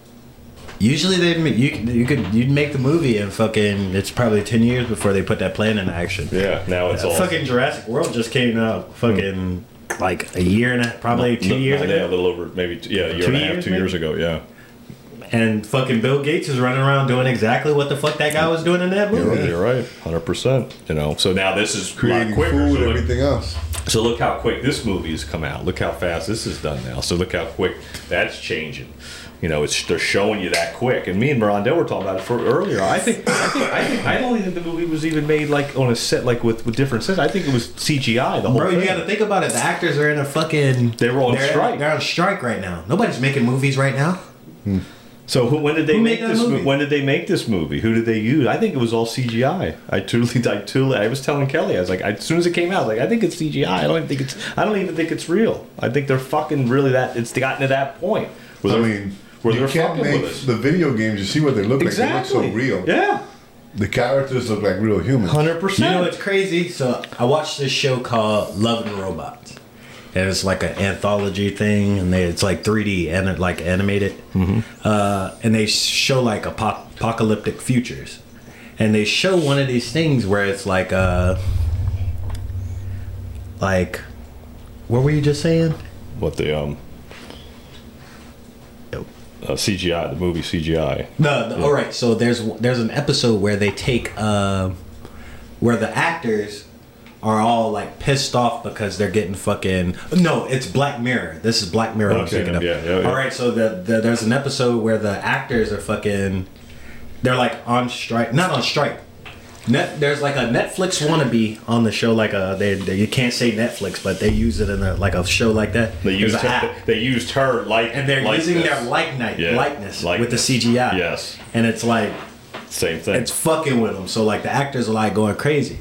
D: Usually they you you could you'd make the movie and fucking it's probably ten years before they put that plan in action.
A: Yeah. Now it's all
D: fucking Jurassic World just came out fucking like a year and a probably two
A: No,
D: years
A: no, yeah, a little over, maybe t- yeah, a year
D: Two
A: and a half,
D: years,
A: two years ago. Yeah.
D: and fucking Bill Gates is running around doing exactly what the fuck that guy was doing in that
A: You're,
D: movie.
A: you're right, hundred percent. You know, so now this is
C: Creating
A: a lot quicker.
C: food,
A: so look-
C: everything else.
A: So look how quick this movie has come out. Look how fast this is done now. So look how quick that's changing. You know, it's they're showing you that quick. And me and Miranda were talking about it for earlier. I think I think I think I don't even think the movie was even made like on a set like with, with different sets. I think it was CGI. The whole
D: Bro,
A: thing.
D: you gotta think about it. The actors are in a fucking.
A: They were on
D: they're-
A: strike.
D: They're on strike right now. Nobody's making movies right now.
A: So who, when did they
D: Who
A: make this?
D: movie?
A: Movie? When did they make this movie? Who did they use? I think it was all CGI. I truly, I truly, I was telling Kelly, I was like, as soon as it came out, I was like, I think it's CGI. I don't even think it's. I don't even think it's real. I think they're fucking really that. It's gotten to that point. Where
C: I mean,
A: where
C: you
A: they're
C: can't
A: fucking
C: make
A: with us.
C: the video games. You see what they look
A: exactly.
C: like. They look so real.
A: Yeah,
C: The characters look like real humans.
A: Hundred percent.
D: You
A: percent.
D: know what's crazy? So I watched this show called Love and Robots. And it's like an anthology thing, and they, it's like 3D and it like animated. Uh, and they show like apo- apocalyptic futures, and they show one of these things where it's like uh, like, what were you just saying?
A: what the um uh, CGI, the movie CGI.
D: No, the, all right. So there's there's an episode where they take uh, where the actors are all like pissed off because they're getting fucking. No, it's Black Mirror. This is Black Mirror. I'm
A: Okay, yeah, yeah, yeah.
D: All right. So the, the there's an episode where the actors are fucking. They're like on strike, not on strike. Net, there's like a Netflix wannabe on the show, like a they, they you can't say Netflix, but they use it in a like a show like that.
A: They used her, they used her like
D: and they're
A: likeness.
D: using their likeness,
A: Yeah,
D: likeness, with the. CGI.
A: Yes.
D: and it's like
A: Same thing.
D: it's fucking with them. So like the actors are like going crazy.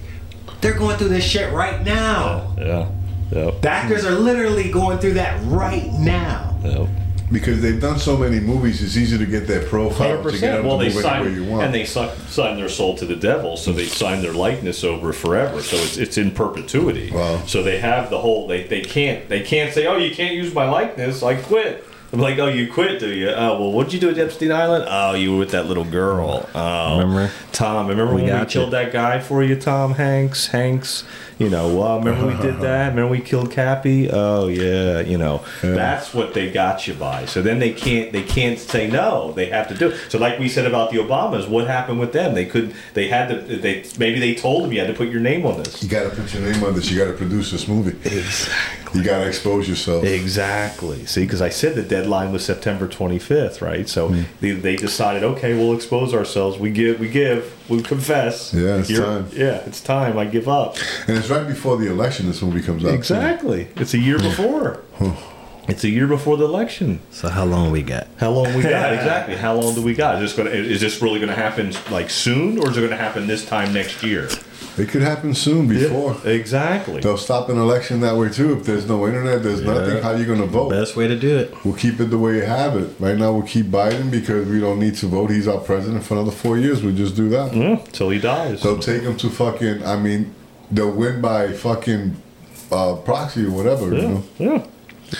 D: They're going through this shit right now.
A: yeah, yeah,
D: The actors are literally going through that right now.
A: yeah.
C: Because they've done so many movies, it's easy to get their profile
A: Hundred
C: to get them
A: percent. Well,
C: to
A: they
C: move anywhere
A: signed
C: you want.
A: and they si- signed their soul to the devil, so they signed their likeness over forever. So it's it's in perpetuity.
C: Wow.
A: So they have the whole. They, they can't they can't say, oh, you can't use my likeness. I quit. I'm like, oh, you quit, do you? Oh, well, what'd you do at Epstein Island? Oh, you were with that little girl. Oh,
D: Remember?
A: Tom? Remember
D: We
A: when we
D: got you.
A: killed that guy for you, Tom Hanks? Hanks. You know, well, remember we did that? Remember we killed Cappy? Oh yeah, you know, that's what they got you by. So then they can't they can't say no. They have to do. it. So like we said about the Obamas, what happened with them? They could they had to they maybe they told them you had to put your name on this.
C: You gotta put your name on this. You gotta produce this movie.
A: Exactly.
C: You gotta expose yourself.
A: Exactly. See, because I said the deadline was September 25th, right? So
C: Hmm.
A: they, they decided, okay, we'll expose ourselves. We give, we give, we confess.
C: Yeah, it's
A: You're-
C: time.
A: Yeah, it's time. I give up.
C: And it's right before the election. This movie comes out. too.
A: Exactly. It's a year before. It's a year before the election.
D: So how long we got?
A: How long we got? exactly. How long do we got? Is this going? to Is this really going to happen like soon, or is it going to happen this time next year?
C: It could happen soon. Before
A: Exactly.
C: they'll stop an election that way too. If there's no internet, there's nothing. How you gonna vote?
D: Best way to do it.
C: We'll keep it the way you have it. Right now, we'll keep Biden because we don't need to vote. He's our president for another four years. We'll just do that.
A: Yeah, till he dies.
C: They'll take him to fucking. I mean, they'll win by fucking uh, proxy or whatever. You
A: Yeah,
C: know.
A: yeah.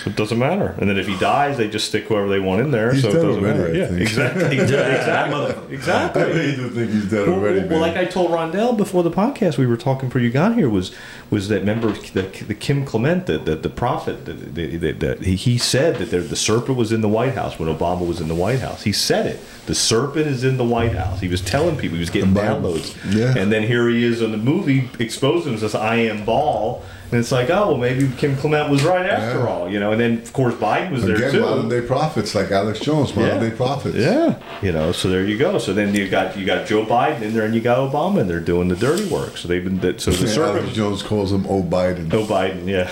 A: It doesn't matter. And then if he dies, they just stick whoever they want in there.
C: He's
A: so it doesn't
C: already,
A: matter.
C: I
A: Yeah,
C: think.
A: exactly. exactly. exactly.
C: I really do think he's dead
A: Well,
C: already.
A: well, well,
C: man.
A: like I told Rondell before the podcast we were talking before you got here was was that remember the, the Kim Clement the the, the prophet that the, the, the, he, he said that there, the serpent was in the White House when Obama was in the White House. He said it. The serpent is in the White House. He was telling people he was getting downloads.
C: Yeah.
A: And then here he is in the movie exposing himself as I am Baal. And it's like, oh well, maybe Kim Clement was right after
C: Yeah.
A: all, you know. And then of course Biden was there
C: Again,
A: too.
C: modern day prophets like Alex Jones, modern day prophets.
A: Yeah, you know. So there you go. So then you got you got Joe Biden in there, and you got Obama, and they're doing the dirty work. So they've been so the
C: And Alex. Jones calls him "Oh Biden."
A: Oh Biden, yeah,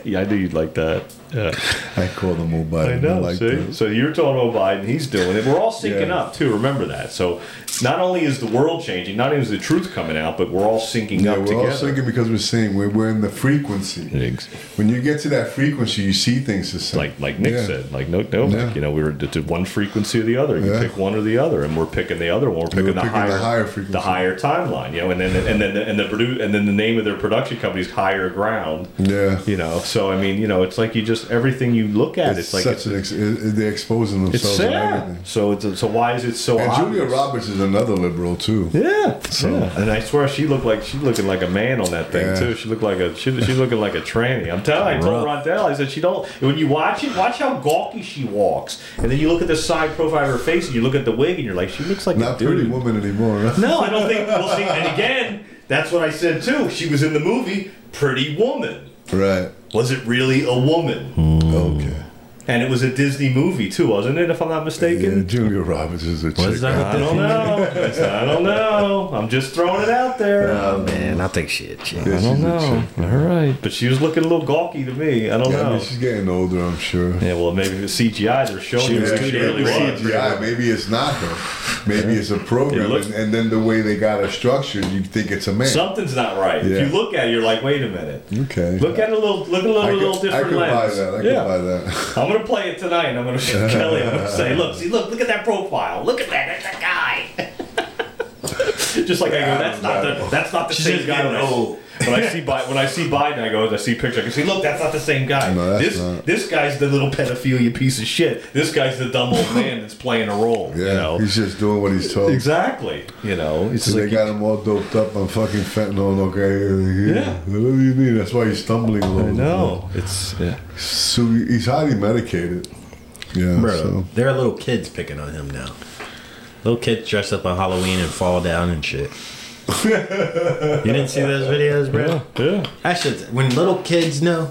A: yeah. I knew you'd like that. Yeah,
C: I call them "Oh Biden."
A: I know.
C: like
A: see,
C: that.
A: so you're talking about Biden. He's doing it. We're all syncing
C: Yeah.
A: up too. Remember that. So not only is the world changing, not only is the truth coming out, but we're all syncing
C: Yeah,
A: up
C: we're
A: together.
C: all thinking because we're saying we're, we're in the frequency. When you get to that frequency, you see things the same.
A: like like Nick
C: Yeah.
A: said, like no, no,
C: Yeah.
A: you know, we were to one frequency or the other. You pick one or the other, and we're picking the other one. We're picking,
C: We're
A: the,
C: picking
A: higher,
C: the higher frequency.
A: the higher timeline. You know, and then and then and the produ- and then the name of their production company is Higher Ground.
C: Yeah.
A: You know, so I mean, you know, it's like you just everything you look at,
C: It's,
A: it's, like
C: such
A: it's,
C: an ex- they're exposing
A: it's
C: themselves and
A: sad.
C: everything.
A: So it's so why is it so?
C: And Julia? Roberts is another liberal too.
A: Yeah,
C: So-
A: yeah, and I swear she looked like she looking like a man on that thing
C: Yeah.
A: too. She looked like a she, she's looking like a tranny. I'm telling. I told Rondell. I said she don't. When you watch it, watch how gawky she walks, and then you look at the side profile of her face, and you look at the wig, and you're like, she looks like
C: Not
A: a dude.
C: pretty woman anymore. Huh?
A: No, I don't think. Well, see, and again, that's what I said too. She was in the movie Pretty Woman.
C: Right.
A: Was it really a woman? Hmm.
C: Okay.
A: And it was a Disney movie too, wasn't it? If I'm not mistaken.
C: Yeah,
A: mistaken.
C: Julia Roberts is a chick.
D: What's that?
A: I don't know. I don't know. I'm just throwing it out there.
D: Oh man, I think she a chick.
C: Yeah,
A: I don't know. All right, but she was looking a little gawky to me. I don't
C: Yeah, I
A: know.
C: mean, she's getting older, I'm sure.
A: yeah, well, maybe the CGI they're showing
D: She
A: you
D: was
A: that she really was.
C: CGI, maybe it's not her. Maybe it's a program,
A: It looks-
C: and, and then the way they got it structured, you think it's a man.
A: Something's not right.
C: Yeah.
A: If you look at it, you're like, wait a minute.
C: okay.
A: Look at it a little, look at it a little,
C: I could,
A: little
C: I
A: different
C: could buy that. I could
A: yeah.
C: buy that.
A: I'm gonna play it tonight. and I'm gonna show Kelly. I'm gonna say, look, see, look, look at that profile. Look at that. That's that guy. Just like I go, that's not the that's not the
D: She's
A: same
D: just
A: guy.
D: getting old.
A: When I see Bi- when I see Biden, I go, I see a picture. I can see, look, that's not the same guy.
C: No, that's
A: this
C: not.
A: this guy's the little pedophilia piece of shit. This guy's the dumb old man that's playing a role.
C: Yeah,
A: you know.
C: he's just doing what he's told.
A: Exactly. You know, it's
C: So
A: like
C: they got him all doped up on fucking fentanyl. Okay,
A: Yeah.
C: What do you mean? That's why he's stumbling a little.
A: I know. It's yeah.
C: So he's highly medicated. Yeah.
D: Bro,
C: So.
D: there are little kids picking on him now. Little kids dress up on Halloween and fall down and shit. you didn't see those videos, bro?
A: Yeah.
D: That shit's when little kids know.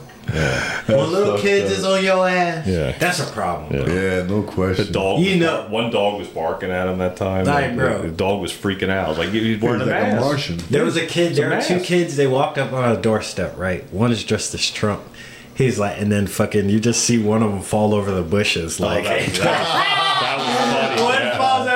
D: When little kids
C: up.
D: is on your ass,
A: Yeah.
D: that's a problem.
A: Yeah.
D: bro.
C: Yeah, no
A: The
C: question.
A: dog,
D: You
A: was
D: know-
A: one dog was barking at him that time.
D: Like,
A: and
D: bro.
A: The dog was freaking out. Was like, he's wearing
C: He's
A: a
C: like a. Martian.
D: There was a kid. There were two kids. They walked up on a doorstep. Right, one is dressed as Trump. He's like, and then fucking, you just see one of them fall over the bushes. Oh, like,
A: Oh, that, that, that was funny.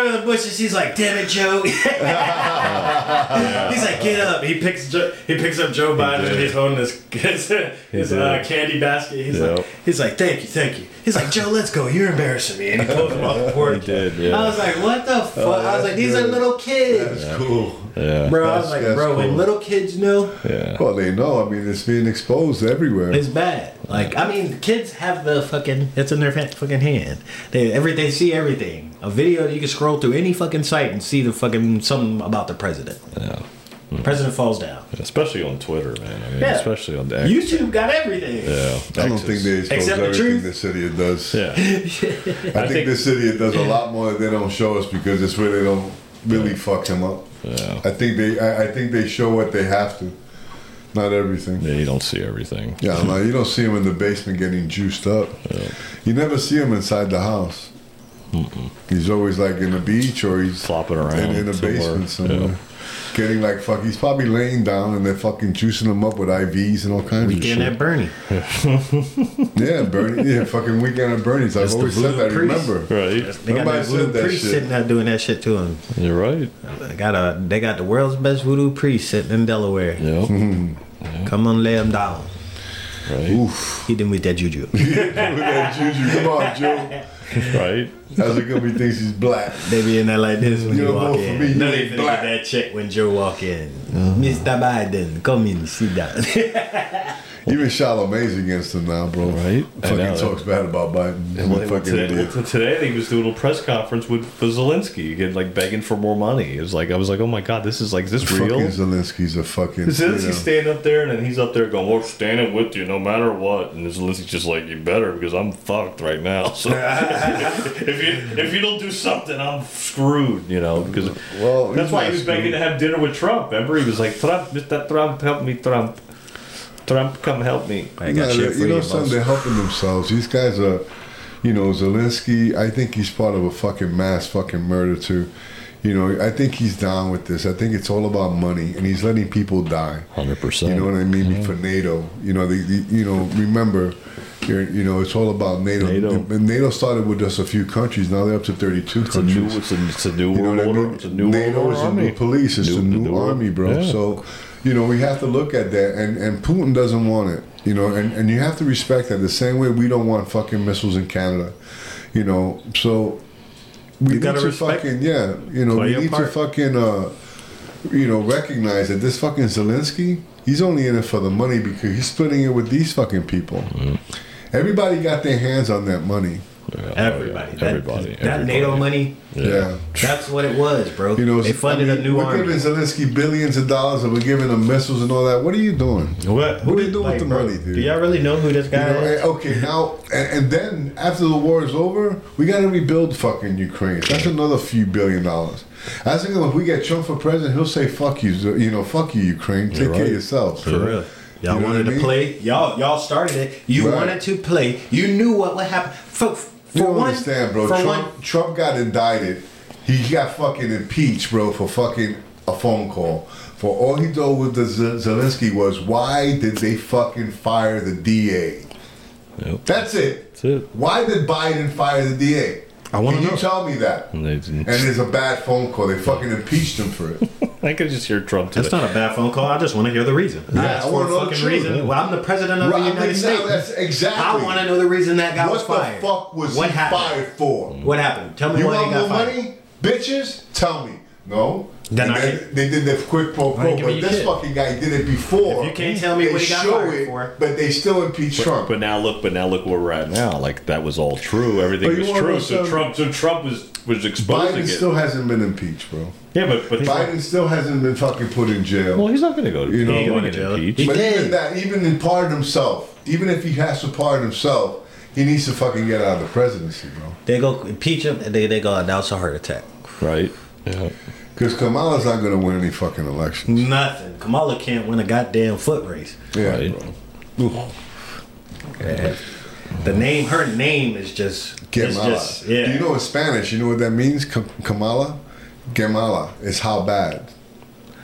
D: One
A: yeah.
D: falls over the bushes. He's like, "Damn it, Joe!" he's like, "Get up!" He picks Joe, he picks up Joe Biden and he's holding his his, his uh, candy basket. He's
A: Yep.
D: like, he's like, "Thank you, thank you." He's like, "Joe, let's go. You're embarrassing me." And he pulls him off the porch.
A: He did, yeah.
D: I was like, "What the fuck?" I was like, "These are little kids."
C: That's cool.
A: Yeah.
D: Bro, I was like,
C: that's
D: bro, when little kids know,
A: Yeah.
C: Well, they know. I mean, it's being exposed everywhere.
D: it's bad. Like, I mean, kids have the fucking, it's in their fucking hand. They every they see everything. A video, you can scroll through any fucking site and see the fucking something about the president.
A: Yeah.
D: President falls down.
A: Especially on Twitter, man. I mean,
D: Yeah.
A: especially on the X.
D: YouTube got everything.
A: Yeah,
C: I don't think they expose
D: Except the
C: everything
D: truth.
C: this idiot does.
A: Yeah,
C: I, think,
A: think-
C: this idiot does a lot more that they don't show us because it's where they don't really fuck him up.
A: yeah.
C: I think they I, I think they show what they have to. Not everything.
A: Yeah, you don't see everything.
C: Yeah, no, you don't see him in the basement getting juiced up. Yeah. You never see him inside the house. He's always like in the beach or he's
A: Flopping around
C: in, in the
A: somewhere.
C: basement somewhere.
A: Yeah.
C: Getting like fuck, he's probably laying down and they're fucking juicing him up with IVs and all kinds
D: Weekend
C: of shit.
D: Weekend at Bernie.
C: Yeah, Bernie. Yeah, fucking weekend at Bernie's. I've
D: That's
C: always said that.
D: priest.
C: Remember?
A: Right,
D: They
C: Nobody
D: that
C: said that
D: priest
C: shit.
D: sitting there doing that shit to him.
A: you're right.
D: They got a they got the world's best voodoo priest sitting in Delaware.
A: Yeah,
D: Come on, lay him down.
A: right,
C: Oof.
D: Hit him with that juju.
C: with that juju. Come on, Joe.
A: right.
C: How's it gonna be thinks he's black?
D: They be in there like this when
C: You
D: you, walk in.
C: for me,
D: no, they
C: black.
D: get that check when Joe walk in. Uh-huh. Mr. Biden, come in, sit down.
C: Even Charlamagne's against him now, bro.
A: Right.
C: Fucking
A: know.
C: talks bad about Biden.
A: And well,
C: fucking
A: today,
C: idiot.
A: well, today he was doing a press conference with for Zelensky, again, like begging for more money. It was like I was like, oh my god, this is like is this real?
C: Fucking Zelensky's a fucking.
A: Zelensky's
C: you know.
A: standing up there, and then he's up there going, "We're standing with you, no matter what." And Zelensky's just like, "You better, because I'm fucked right now. So if you if you don't do something, I'm screwed." You know, because
C: Well,
A: that's why he was begging to have dinner with Trump. Remember, he was like, "Trump, Mr. Trump, help me, Trump. Trump, come help me."
D: I got shit for
C: you know
D: you,
C: something?
D: boss.
C: They're helping themselves. These guys are, you know, Zelensky. I think he's part of a fucking mass fucking murder too. You know, I think he's down with this. I think it's all about money, and he's letting people die.
A: Hundred percent.
C: You know what I mean? Mm-hmm. For NATO, you know, the, the you know, remember, you're, you know, it's all about NATO.
A: NATO.
C: And NATO started with just a few countries. Now they're up to 32
A: It's a new,
C: countries.
A: it's a, it's a new
C: You know
A: world
C: what I mean?
A: It's a new
C: NATO
A: world
C: is
A: order
C: the new police. It's
A: New-
C: the new,
A: new
C: army, bro.
A: yeah.
C: So, you know, we have to look at that, and and Putin doesn't want it. You know, and and you have to respect that. The same way we don't want fucking missiles in Canada. You know, so we
D: You
C: need
D: gotta
C: fucking yeah. You know, we
D: your
C: need to fucking uh, you know, recognize that this fucking Zelensky, he's only in it for the money because he's splitting it with these fucking people.
A: Mm-hmm.
C: Everybody got their hands on that money.
A: Yeah,
D: Everybody.
A: yeah.
D: That,
A: everybody,
D: That
A: everybody.
D: NATO money,
C: yeah.
D: that's what it was, bro.
C: You know,
D: they funded
C: I mean,
D: a new
C: we're
D: army.
C: giving Zelensky billions of dollars, and we're giving him missiles and all that. What are you doing?
D: What?
C: What are you doing with the
D: bro,
C: money, dude?
D: Do y'all really know who this
C: You
D: guy
C: know,
D: is?
C: and- okay, now and, and then after the war is over, we got to rebuild fucking Ukraine. That's another few billion dollars. I think if we get Trump for president, he'll say "fuck you," you know, "fuck you, Ukraine." Take care of yourself.
D: For real. Y'all
C: You know
D: wanted
C: what I
D: to play. Y'all y'all started it. You
C: Right.
D: wanted to play. You knew what would happen. For, for
C: You don't
D: one,
C: understand, bro. Trump,
D: one,
C: Trump got indicted. He got fucking impeached, bro, for fucking a phone call. For all he told with the Z- Zelensky was, why did they fucking fire the DA?
A: Yep.
C: That's it.
A: That's it.
C: Why did Biden fire the DA?
D: I wanna
C: Can
D: know.
C: you tell me that?
A: And
C: And it's a bad phone call. They fucking impeached him for it.
A: I could just hear Trump today.
D: that's not a bad phone call. I just want to hear the reason. I
C: Yeah,
D: asked
C: I wanna
D: a
C: know the
D: fucking
C: truth.
D: reason. Well, I'm the president of
C: Right,
D: the United
C: now
D: States.
C: that's exactly.
D: I want to know the reason that guy was fired.
C: What the fuck was
D: what
C: he
D: happened?
C: fired for?
D: What happened? Tell me
C: You
D: why
C: want
D: he got
C: more
D: fired.
C: money, bitches? Tell me. No.
D: Then
C: And
D: I
C: then
D: can't-
C: they did the quick pro quo, but this
D: shit.
C: fucking guy did it before.
D: If you can't tell me
C: They
D: what he got
C: show
D: fired
C: it,
D: for.
C: but they still impeach Trump.
A: But now look, but now look where we're at now. Like that was all true. Everything was true. So? Trump, so Trump was was exposing
C: Biden
A: it.
C: still hasn't been impeached, bro.
A: yeah, but but
C: Biden still hasn't been fucking put in jail.
A: well, he's not going to go to.
C: You know,
A: he's
C: He
A: not gonna
D: going to
A: get
D: jail.
A: impeached.
C: but
D: did.
C: even that, even in pardon himself, even if he has to pardon himself, he needs to fucking get out of the presidency, bro.
D: They go impeach him, and they, they go announce a heart attack.
A: right? Yeah.
C: Because Kamala's not gonna win any fucking elections.
D: Nothing. Kamala can't win a goddamn foot race.
C: Yeah,
A: Right.
C: bro.
D: The name, her name is just, it's
C: Kamala.
D: just, yeah.
C: Do you know in Spanish? You know what that means? Kamala. Kamala is how bad.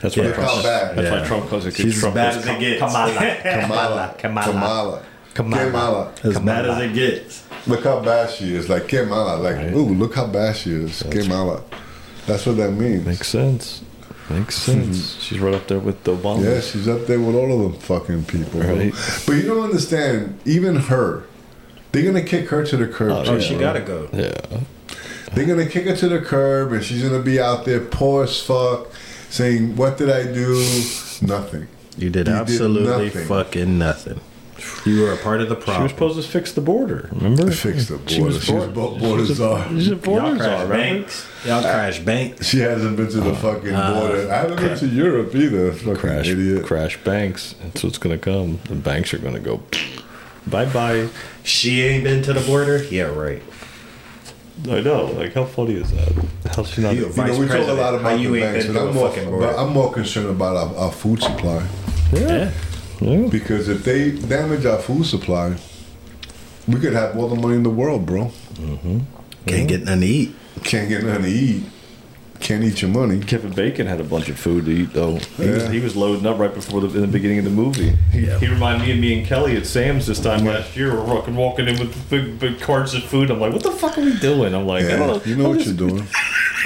A: That's why
D: Yeah.
A: Trump.
C: How bad.
A: That's why Trump calls it.
D: She's as bad as it gets."
A: Kamala.
C: Kamala.
A: Kamala.
C: Kamala.
A: Kamala.
C: Kamala.
D: as bad as it gets.
C: Look how bad she is. Like Kamala. Like,
A: Right.
C: ooh, look how bad she is. Kamala. That's what that means.
A: Makes sense. Makes mm-hmm. sense. She's right up there with the Obama.
C: Yeah, she's up there with all of them fucking people.
A: Right.
C: But you don't understand, even her, they're gonna kick her to the curb.
A: Oh,
C: too,
D: Oh, she
C: bro.
D: gotta go.
A: Yeah.
C: They're gonna kick her to the curb, and she's gonna be out there poor as fuck, saying, "What did I do? Nothing."
D: You did
C: You did
D: absolutely
C: nothing.
D: fucking nothing. You were a part of the problem.
A: She was supposed to fix the border. Remember?
C: Fix the
A: She
C: border.
A: was
C: She was
A: board-
C: bo- border
A: she was a-
C: czar.
A: She's a border
D: Y'all
A: czar,
D: crash banks. Y'all crash banks.
C: She hasn't been to the uh, fucking uh, border. I haven't been to Europe either. Fucking
A: Crash,
C: idiot.
A: crash banks. That's what's going to come. The banks are going to go bye bye.
D: She ain't been to the border. Yeah, right.
A: I know. Like, how funny is that? How's she not?
D: You-
C: You know,
D: Vice
C: we talk a lot
D: how
C: about
D: you
C: the
D: ain't
C: banks,
D: been
C: but
D: to
C: I'm more, but
D: border?
C: I'm more concerned about our, our food supply.
A: yeah. yeah.
C: Because if they damage our food supply, we could have all the money in the world, bro. Mm-hmm.
D: Can't get nothing to eat.
C: Can't get nothing to eat. Can't eat your money.
A: Kevin Bacon had a bunch of food to eat, though. He, was, he was loading up right before the in the beginning of the movie. He, he reminded me of me and Kelly at Sam's this time last year. We're walking, walking in with big, big carts of food. I'm like, what the fuck are we doing? I'm like, I don't know.
C: you know what you're doing.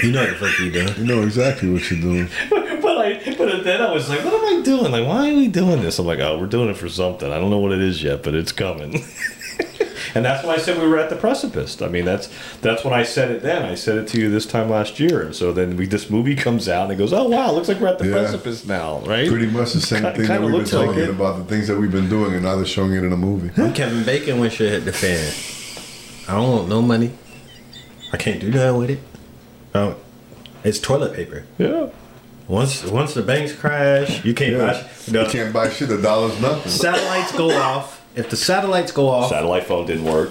D: You know what the fuck you doing.
C: You know exactly what you're doing.
A: but I, but then I was like, what am I doing? Like, why are we doing this? I'm like, oh, we're doing it for something. I don't know what it is yet, but it's coming. and that's why I said we were at the precipice. I mean, that's that's when I said it then. I said it to you this time last year, and so then we this movie comes out and it goes, oh wow, looks like we're at the
C: Yeah.
A: precipice now, right?
C: Pretty much the same
A: Ki-
C: thing that
A: kinda
C: we've been
A: looks like
C: talking about, the things that we've been doing, and now they're showing it in a movie.
D: I'm Kevin Bacon when shit hit the fan. I don't want no money. I can't do nothing with it. Oh, it's toilet paper.
A: Yeah.
D: Once once the banks crash, you can't
C: Yeah.
D: buy.
C: You
D: The
C: can't buy shit. A dollar's nothing.
D: satellites go off. If the satellites go off,
A: Satellite phone didn't work.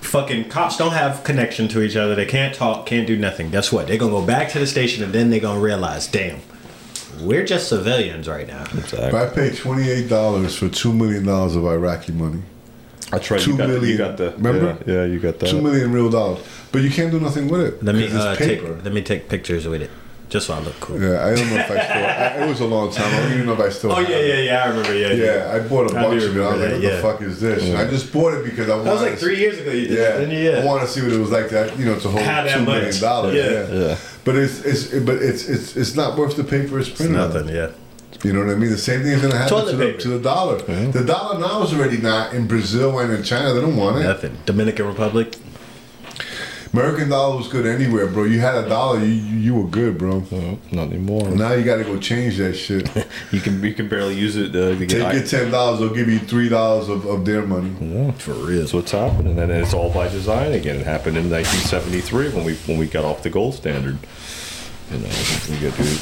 D: fucking cops don't have connection to each other. They can't talk, can't do nothing. Guess what? They're gonna go back to the station and then they're gonna realize, damn, we're just civilians right now.
A: Exactly.
C: If I pay twenty eight dollars for two million dollars of Iraqi money,
A: I right.
C: Two
A: you got, You got the
C: Remember?
A: Yeah, yeah, you got that.
C: two million real dollars, but you can't do nothing with it.
D: Let me
C: 'cause it's
D: uh, take let me take pictures with it, just so I look cool.
C: Yeah, I don't know if I still. I, it was a long time. I don't even know if I still.
D: Oh
C: have
D: yeah,
C: it.
D: yeah, yeah. I remember. Yeah,
C: Yeah, I bought a
D: I
C: bunch of it. I was
D: remember
C: like, "What
D: yeah.
C: the fuck is this?" I just bought it because I wanted.
D: That was like three years ago. You did,
C: Yeah,
D: didn't you?
C: I want to see what it was like to you know to hold
D: How that
C: two million
D: much.
C: dollars.
D: Yeah.
C: Yeah.
A: Yeah.
C: but it's it's but it's it's it's not worth the paper it's
D: It's
C: printed. on.
D: nothing. Yeah.
C: You know what I mean? The same thing is going to happen to the,
D: paper.
C: to the dollar. The dollar now is already not in Brazil and in China. They don't want it.
D: Nothing. Dominican Republic.
C: American dollar was good anywhere, bro. You had a dollar, you you, you were good, bro.
A: No, not anymore.
C: Now you got to go change that shit.
A: You can you can barely use it uh, to get.
C: Take your ten dollars, they'll give you three dollars of, of their money.
A: Yeah, for real. That's what's happening, and it's all by design again. It happened in 1973 when we when we got off the gold standard. You uh, know,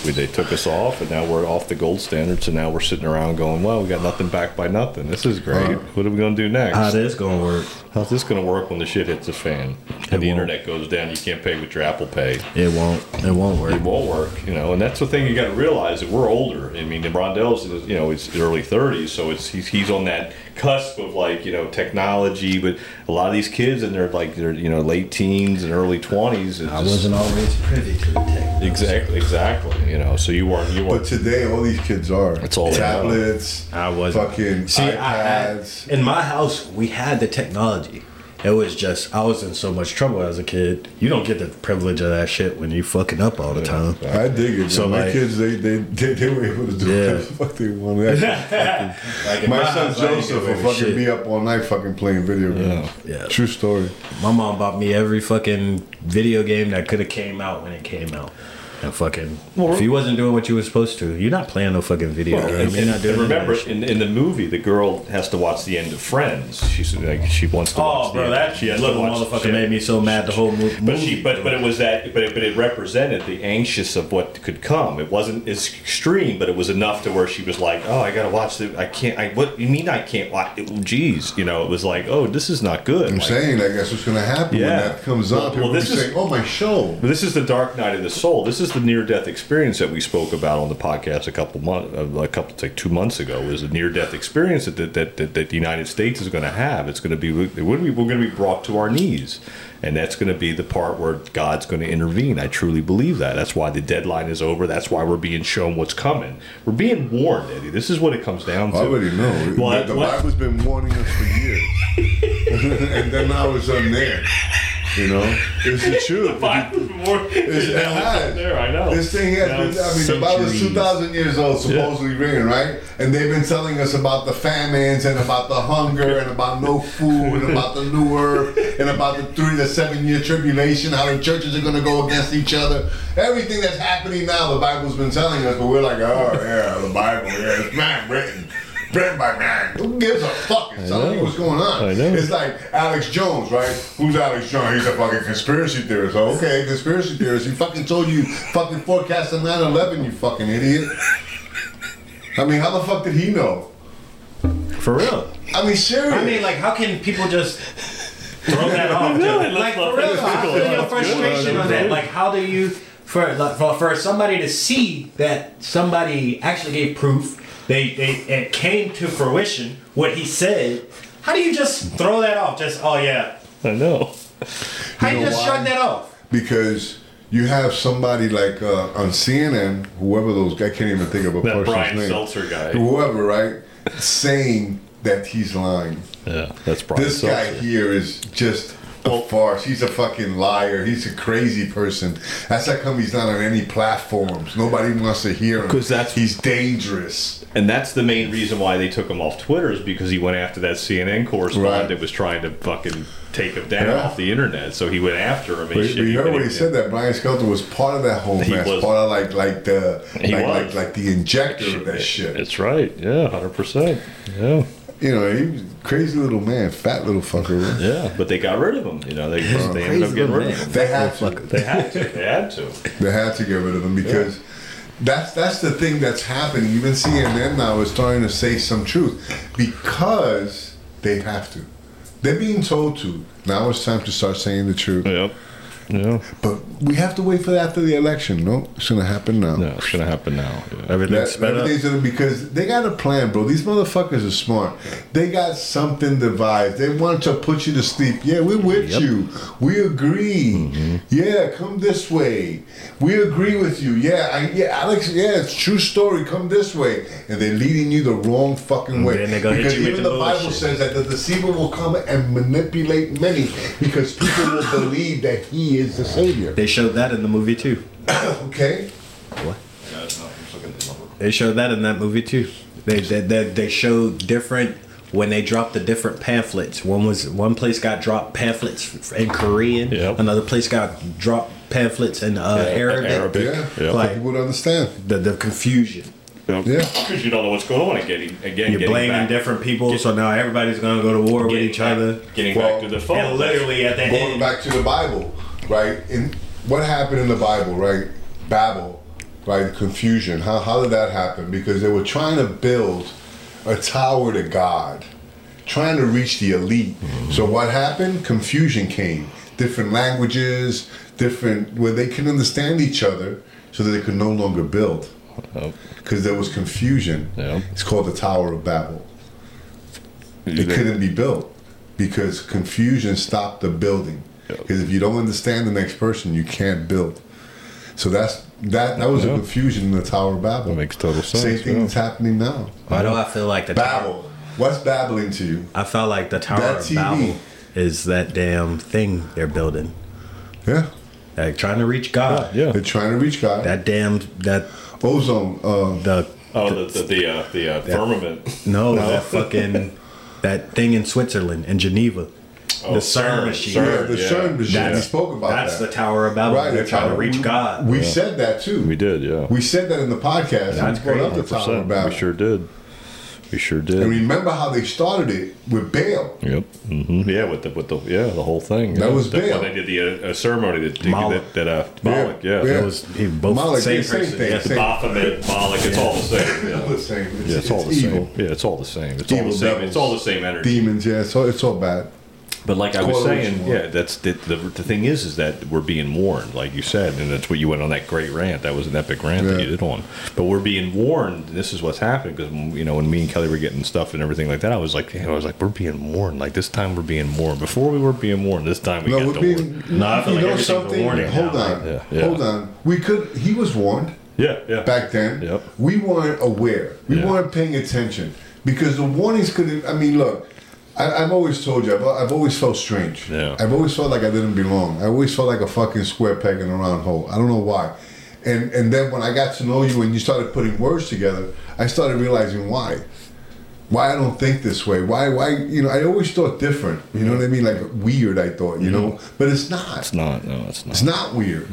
A: we they took us off, and now we're off the gold standard. So now we're sitting around going, "Well, we got nothing back by nothing. This is great. What are we going to do next?
D: How this gonna work?
A: How's this going to work when the shit hits the fan and the internet goes down? You can't pay with your Apple Pay.
D: It won't. It won't work.
A: It won't work, you know, and that's the thing you got to realize that we're older. I mean, the Rondell's, you know, it's early 30s, so it's he's, he's on that cusp of like, you know, technology. But a lot of these kids, and they're like, they're you know, late teens and early 20s. It's
D: I
A: just-
D: wasn't always privy to the tech.
A: exactly, exactly. You know, so you weren't, you
C: But
A: weren't.
C: today, all these kids are.
A: It's all
C: tablets.
D: I wasn't.
C: Fucking
D: See, I, I,
C: iPads.
D: in my house, we had the technology. It was just I was in so much trouble as a kid. You don't get the privilege of that shit when you fucking up all the time.
C: I dig it.
D: So,
C: So my
D: like-
C: kids, they, they they they were able to do
D: Yeah.
C: whatever the fuck they wanted.
D: Like in
C: my son
D: house, I ain't
C: Joseph
D: get
C: will fucking
D: shit.
C: be up all night fucking playing video games.
D: Yeah.
C: True story.
D: My mom bought me every fucking video game that could have came out when it came out. And fucking, if you wasn't doing what you were supposed to, you're not playing no fucking video
A: Well,
D: game.
A: and,
D: You're not doing
A: remember, in, in the movie, the girl has to watch the end of Friends. She's like, she wants to.
D: Oh,
A: the
D: bro,
A: end.
D: that
A: she has to
D: little
A: watch-
D: motherfucker
A: she-
D: made me so mad the whole movie.
A: But she, but but it was that, but it, but it represented the anxious of what could come. It wasn't as extreme, but it was enough to where she was like, "Oh, I gotta watch the. I can't. I what you mean I can't watch? It, Jeez, you know, it was like, oh, this is not good.
C: I'm
A: Like,
C: saying like that's what's gonna happen
A: Yeah.
C: when that comes
A: Well-
C: up. People
A: well,
C: will
A: this
C: be
A: is-
C: saying, "Oh, my show."
A: This is the dark night of the soul. This is the near-death experience that we spoke about on the podcast a couple months, uh, a couple, like two months ago. Is a near-death experience that that, that, that, the United States is going to have. It's going to be we're going to be brought to our knees, and that's going to be the part where God's going to intervene. I truly believe that. That's why the deadline is over. That's why we're being shown what's coming. We're being warned, Eddie. This is what it comes down to.
C: I already know.
A: Well,
C: the the Bible's been warning us for years, and then now it's on there. You know, it's the truth. It's, it has.
A: there. I know.
C: This thing has been, I mean, the Bible's 2,000 years old, supposedly written, right? And they've been telling us about the famines and about the hunger and about no food and about the new earth and about the three to seven year tribulation, how the churches are going to go against each other. Everything that's happening now, the Bible's been telling us, but we're like, oh, yeah, the Bible, yeah, it's not written. Written by man. Who gives a fuck? It's telling you what's going on.
A: I know.
C: It's like Alex Jones, right? Who's Alex Jones? He's a fucking conspiracy theorist. Oh, okay, conspiracy theorist. He fucking told you fucking forecast the 9-11, you fucking idiot. I mean, how the fuck did he know?
D: For real.
C: I mean, serious.
D: I mean, like, how can people just throw that off? dude? like, for real, I feel your frustration on that. Like, how do you, for, like, for for somebody to see that somebody actually gave proof, they, they it came to fruition what he said. How do you just throw that off? Just oh yeah,
A: I know.
D: how
C: You
D: you
C: know
D: just
C: why?
D: shrug that off?
C: because you have somebody like uh, on CNN, whoever those I can't even think of a
A: That
C: person's
A: Brian
C: name.
A: Stelter guy.
C: Whoever, right? Saying that he's lying.
A: Yeah, that's Brian
C: This guy here is just a farce. He's a fucking liar. He's a crazy person. That's how come he's not on any platforms. Nobody wants to hear him.
A: Because that's-
C: he's dangerous.
A: And that's the main reason why they took him off Twitter is because he went after that CNN correspondent
C: Right.
A: that was trying to fucking take him down
C: Yeah.
A: off the internet. So he went after him. And
C: But,
A: shit,
C: but you heard what he said that Brian Stelter was part of that whole
A: He
C: mess.
A: was.
C: Part of like like the
A: He
C: like,
A: was.
C: like like the injector of that shit.
A: That's right. Yeah, hundred percent. Yeah,
C: You know, he was a crazy little man, fat little fucker. right?
A: yeah. But they got rid of him. You know, they, they ended up getting rid
D: man.
A: of him.
C: They had to.
A: They had to. They had to.
C: They had to get rid of him because that's that's the thing that's happening. Even CNN now is starting to say some truth because they have to. They're being told to. Now it's time to start saying the truth.
A: Yep. Yeah.
C: But we have to wait for that after the election. No, it's gonna happen now.
A: No, it's gonna happen now. Yeah.
D: Everything's
C: That,
D: sped up.
C: everything's gonna because they got a plan, bro. These motherfuckers are smart. They got something devised. They want to put you to sleep. Yeah, we're with
D: Yep.
C: you. We agree. Mm-hmm. Yeah, come this way. We agree with you. Yeah, I, yeah, Alex. Yeah, it's true story. Come this way, and they're leading you the wrong fucking way.
D: then they
C: because even
D: the
C: the Bible
D: bullshit.
C: says that the deceiver will come and manipulate many because people will believe that he is the savior.
D: They showed that in the movie too.
C: Okay. What?
D: They showed that in that movie too. They they, they, they showed different when they dropped the different pamphlets. One was one place got dropped pamphlets in Korean.
A: Yep.
D: Another place got dropped pamphlets in uh, Arabic.
A: Arabic.
C: Yeah.
A: Yeah.
D: Like-
C: People would understand.
D: The the confusion.
C: Yeah.
A: Because you don't know what's going on. Again, again,
D: You're blaming
A: back,
D: different people, so now everybody's gonna go to war with each other.
A: Getting
C: Well,
A: back to the phone.
D: And literally at the
C: going
D: end,
C: back to the Bible, right? In what happened in the Bible, right? Babel, right? Confusion. How how did that happen? Because they were trying to build a tower to God, trying to reach the elite. Mm-hmm. So what happened? Confusion came. Different languages, different where they can understand each other, so that they could no longer build. Because there was confusion.
A: Yeah.
C: It's called the Tower of Babel. It couldn't be built because confusion stopped the building. Because if you don't understand the next person, you can't build. So that's that. That was
A: Yeah.
C: a confusion in the Tower of Babel.
A: That makes total sense,
C: Same thing
A: yeah.
C: that's happening now.
D: why do I feel like the tower?
C: Babel. What's babbling to you?
D: I felt like the Tower
C: That
D: of
C: TV.
D: Babel is that damn thing they're building.
C: Yeah,
D: Like trying to reach God.
A: Yeah.
C: they're trying to reach God.
D: That damn that
C: Ozone. Uh,
D: the
A: Oh, the the the, uh, the uh, firmament.
D: no, that fucking that thing in Switzerland in Geneva.
A: Oh,
D: the CERN
A: CERN,
D: machine.
A: CERN,
C: the
A: yeah.
C: CERN machine.
D: That's-
C: we spoke about
D: That's
C: that.
D: the Tower of Babel.
C: Right,
D: They're
C: the
D: trying to reach
C: we-
D: God.
C: We said that too.
A: We did, yeah.
C: We said that in the podcast.
D: That's
C: we brought up
D: great.
C: the Tower of Babel.
A: We sure did. We sure did.
C: And remember how they started it with Baal.
A: Yep. Mm-hmm. Yeah, with the with the yeah the whole thing.
C: That
A: yeah.
C: was
A: That's
C: Baal.
A: when they did the uh, uh, ceremony that
D: Moloch.
A: that, that uh, Moloch. Yeah.
C: Yeah.
D: It was he both
C: Moloch,
D: same
C: same thing,
D: yes.
C: same-
A: Baphomet, Moloch. It's all the same. Yeah.
C: It's the same. It's,
A: Yeah, it's, all the
C: evil.
A: same. Yeah, it's all the same. It's all the same.
C: devils.
A: It's all the same energy.
C: Demons, yeah, it's all, it's all bad.
A: But like I was
C: Call it what
A: saying,
C: you
A: yeah, that's the, the the thing is, is that we're being warned, like you said, and that's what you went on that great rant. That was an epic rant that you did on. But we're being warned. This is what's happening because you know when me and Kelly were getting stuff and everything like that, I was like, I was like, we're being warned. Like this time we're being warned. Before we were being warned. This time we
C: No,
A: got
C: we're
A: the
C: being.
D: No, I feel
C: you
D: like
C: know
D: everything's
C: something?
D: warning
C: Hold
D: now,
C: on,
A: Yeah, yeah.
C: hold on. We could. He was warned
A: Yeah, yeah.
C: back then.
A: Yep.
C: We weren't aware. We
A: Yeah.
C: weren't paying attention because the warnings could. Have I mean, look. I, I've always told you. I've, I've always felt strange.
A: Yeah.
C: I've always felt like I didn't belong. I always felt like a fucking square peg in a round hole. I don't know why. And and then when I got to know you and you started putting words together, I started realizing why. Why I don't think this way. Why why you know, I always thought different. You know what I mean? Like weird I thought, you know? Mm-hmm. But it's not.
A: It's not. No, it's not.
C: It's not weird.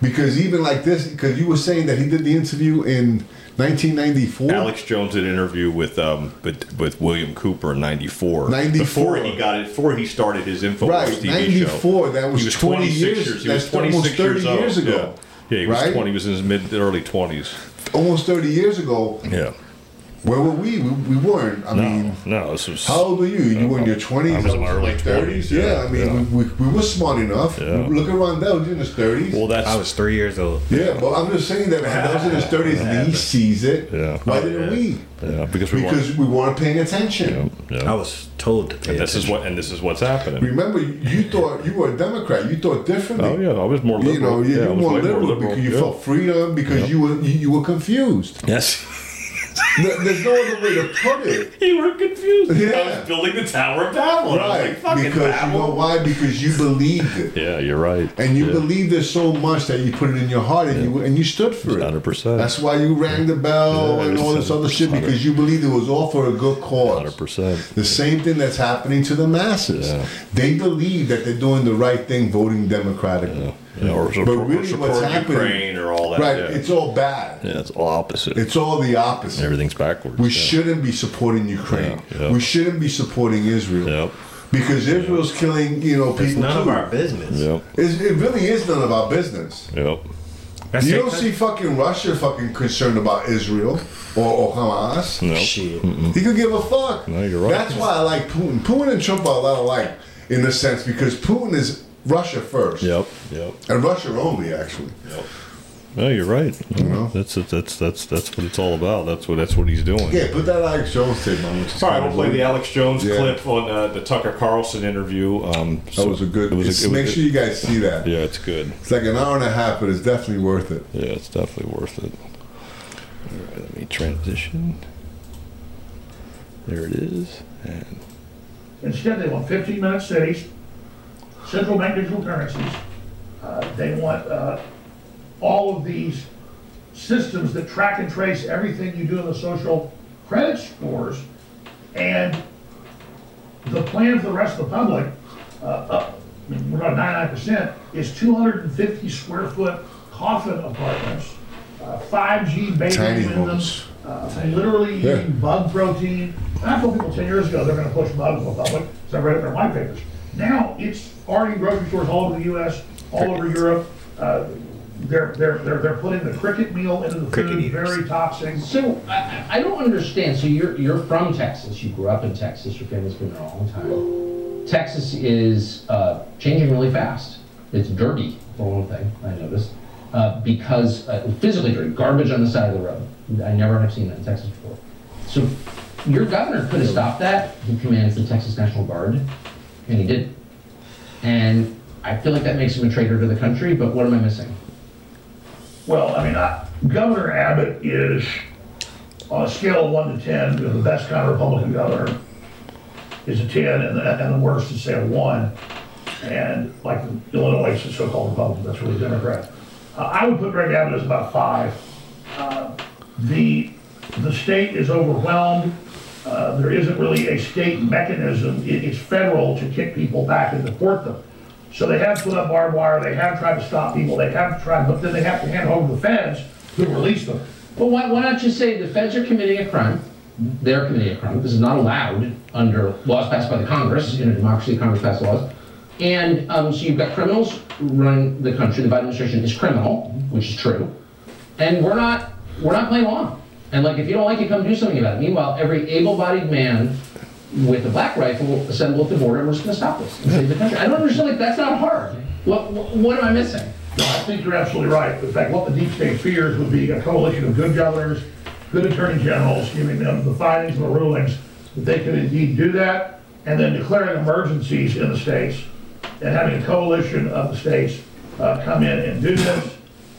C: Because even like this, because you were saying that he did the interview in 1994.
A: Alex Jones did an interview with um with, with William Cooper in '94.
C: 94.
A: Before he got it, before he started his Infowars
C: Right,
A: TV
C: 94,
A: show.
C: that was
A: was
C: 20
A: 26
C: years-
A: years. He
C: that's
A: was 26
C: almost 30
A: years, old.
C: years ago.
A: Yeah, yeah he was
C: Right?
A: 20. He was in his mid early 20s.
C: Almost 30 years ago.
A: Yeah.
C: Where were we? We, we weren't. I
A: No,
C: mean,
A: no. This was.
C: how old were you? You were in your 20s?
A: I was in my early
C: like
A: 20s,
C: Yeah,
A: yeah,
C: I mean,
A: yeah.
C: We, we, we were smart enough.
A: Yeah.
C: Look at Rondell, he's in his 30s.
A: Well, that's
D: I was three years old.
C: yeah, but I'm just saying that Rondell's in his 30s and he sees it.
A: Yeah.
C: Why didn't
A: yeah.
C: we?
A: yeah because we
C: Because
A: weren't.
C: we weren't paying attention.
A: Yeah, yeah.
D: I was told to pay
A: And this is what and this is what's happening.
C: Remember, you thought you were a Democrat. You thought differently.
A: Oh yeah, I was more liberal.
C: You know, you,
A: yeah, I
C: you were
A: way
C: liberal, because you
A: yeah.
C: felt freedom because you were you, you were confused.
A: Yes.
C: There- There's no other way to put it.
A: you were confused. I
C: Yeah.
A: was building the Tower of Babel. and I was
C: Right,
A: like, fucking
C: because you know why? Because you believed it,
A: Yeah, you're right.
C: and you
A: yeah.
C: believed it so much that you put it in your heart, and you and you stood for it.
A: 100%.
C: That's why you rang the bell
A: Yeah,
C: and all this other shit because you believed it was all for a good cause.
A: Hundred percent.
C: The same thing that's happening to the masses.
A: Yeah.
C: They believe that they're doing the right thing, voting democratically.
A: Yeah, or
C: But
A: support,
C: really
A: support
C: what's happening-
A: Ukraine or all that.
C: Right?
A: Yeah.
C: It's all bad.
A: yeah, it's all opposite.
C: It's all the opposite.
A: Everything's backwards.
C: We
A: yeah.
C: shouldn't be supporting Ukraine.
A: Yeah, yeah.
C: We shouldn't be supporting Israel.
A: Yep.
C: Because Israel's killing, you know, people
D: It's none
C: too.
D: of our business.
A: Yep.
C: It's, it really is none of our business.
A: Yep.
D: That's
C: You don't see fucking Russia fucking concerned about Israel or, or Hamas.
A: No.
D: Shit.
C: He could give a fuck.
A: No, you're right.
C: That's why I like Putin. Putin and Trump are a lot alike in a sense because Putin is Russia first.
A: Yep. Yep.
C: And Russia only, actually. Yep.
A: No, you're right.
C: You know?
A: That's that's that's that's what it's all about. That's what that's what he's doing.
C: Yeah, put that Alex Jones tape on. Which is
A: All right,
C: kind
A: we'll play
C: weird.
A: the Alex Jones
C: Yeah.
A: clip on uh, the Tucker Carlson interview. Um,
C: That
A: so
C: was a good.
A: It was a, it was
C: make
A: a-
C: sure you guys see that.
A: Yeah, it's good.
C: It's like an hour and a half, but it's definitely worth it.
A: Yeah, it's definitely worth it. All right, let me transition. There it is. And
H: Instead, they want 15-minute cities, central bank digital currencies. Uh, They want uh, all of these systems that track and trace everything you do in the social credit scores. And the plan for the rest of the public, uh, we're about 99%, is 250 square foot coffin apartments, uh, 5G
C: Tiny
H: bathing in them,
C: homes.
H: uh, literally
C: Yeah.
H: eating bug protein. And I told people 10 years ago they're going to push bugs on the public, so I read it in their white papers. Now it's already in grocery stores all over the U.S., all over Europe. Uh, they're, they're, they're, they're putting the cricket meal into the
D: Cricket
H: food,
D: eaters.
H: very toxic.
I: So I, I- I don't understand. So you're you're from Texas. You grew up in Texas. Your family's been there a long time. Texas is uh, changing really fast. It's dirty for one thing. I noticed uh, because uh, physically dirty, garbage on the side of the road. I never have seen that in Texas before. So your governor could have stopped that. He commands the Texas National Guard, and he didn't. And I feel like that makes him a traitor to the country. But what am I missing?
H: Well, I mean, Governor Abbott is, on a scale of one to 10, you know, the best kind of Republican governor is a 10, and the, and the worst is, say, a 1. And like Illinois is a so-called Republican, that's really Democrat. Uh, I would put Greg Abbott as about 5. Uh, the, the state is overwhelmed. Uh, there isn't really a state mechanism. It, it's federal to kick people back and deport them. So they have put up barbed wire, they have tried to stop people, they have tried, but then they have to hand over the feds to release them.
I: Well, why, why not just say the feds are committing a crime? They're committing a crime. This is not allowed under laws passed by the Congress. In a democracy, Congress passes laws. And um, so you've got criminals running the country. The Biden administration is criminal, which is true. And we're not we're not playing along. And like, if you don't like it, come do something about it. Meanwhile, every able-bodied man with a black rifle assemble at the border, and we're just going to stop this and save the country. I don't understand. Like, that's not hard. What what, am I missing?
H: I think you're absolutely right. In fact, what the deep state fears would be a coalition of good governors, good attorney generals, giving them the findings and the rulings that they could indeed do that, and then declaring emergencies in the states, and having a coalition of the states uh, come in and do this,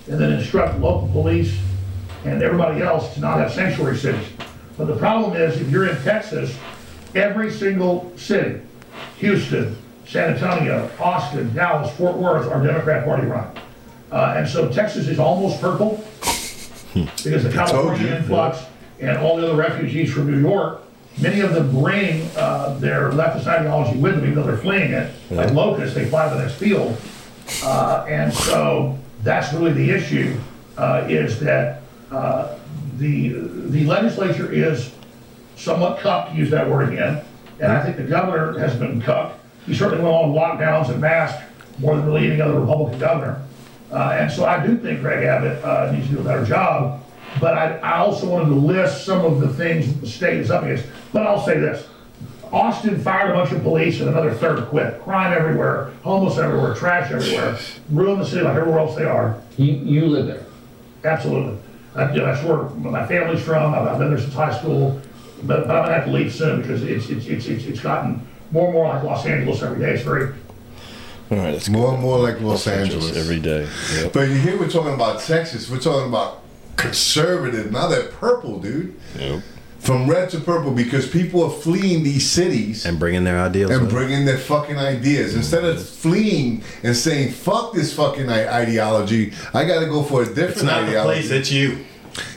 H: and then instruct local police and everybody else to not have sanctuary cities. But the problem is, if you're in Texas, every single city, Houston, San Antonio, Austin, Dallas, Fort Worth are Democrat Party run. Uh, and so Texas is almost purple because the California
C: you.
H: influx and all the other refugees from New York, many of them bring uh, their leftist ideology with them, even though they're fleeing it. Like locusts, they fly to the next field. Uh, and so that's really the issue, uh, is that uh, the, the legislature is somewhat cucked, to use that word again, and I think the governor has been cucked. He certainly went on lockdowns and masks more than really any other Republican governor. Uh, and so I do think Greg Abbott uh, needs to do a better job. But I, I also wanted to list some of the things that the state is up against. But I'll say this. Austin fired a bunch of police and another third quit. Crime everywhere, homeless everywhere, trash everywhere, ruin the city like everywhere else they are.
I: You, you live there.
H: Absolutely. I, you know, that's where my family's from. I've, I've been there since high school, but, but I'm gonna have to leave soon because it's, it's, it's, it's, it's gotten more and more like Los Angeles every day. It's very,
A: All right, let's
C: More and more like Los Angeles.
A: every day. Yep.
C: But you hear we're talking about Texas, we're talking about conservative. Now they're purple, dude.
A: Yep.
C: From red to purple because people are fleeing these cities
D: and bringing their ideas
C: and
D: with
C: bringing their fucking ideas. Instead of fleeing and saying, fuck this fucking ideology, I gotta go for a different
D: It's not the
C: ideology.
D: place. It's you.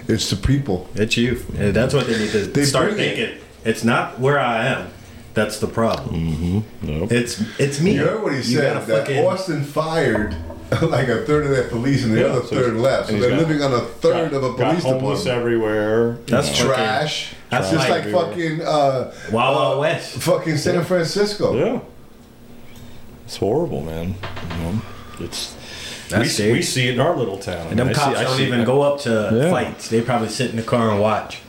C: it's the people.
D: It's you. And that's what they need to
C: They
D: start
C: bring it.
D: thinking. It's not where I am. That's the problem. Mm-hmm.
A: Nope.
D: It's it's me.
C: You heard what he
D: You
C: said,
D: gotta
C: that
D: fucking-
C: Austin fired like a third of their police and the
A: Yeah,
C: other
A: so
C: third
A: he's-
C: left. So
A: and
C: they're
A: got-
C: living on a third
A: Got-
C: of a
A: got
C: police
A: homeless
C: department.
A: everywhere.
D: That's
A: you know.
C: Trash.
D: That's
C: just
D: like-
C: like fucking uh,
D: Wild Wild
C: uh,
D: West.
C: fucking San Francisco.
A: Yeah. It's horrible, man. You know, it's
D: That's
A: we,
D: scary.
A: we see it in our little town.
D: And them
A: I see-
D: cops
A: I
D: don't
A: see
D: even
A: that.
D: go up to
A: Yeah.
D: fights. They probably sit in the car and watch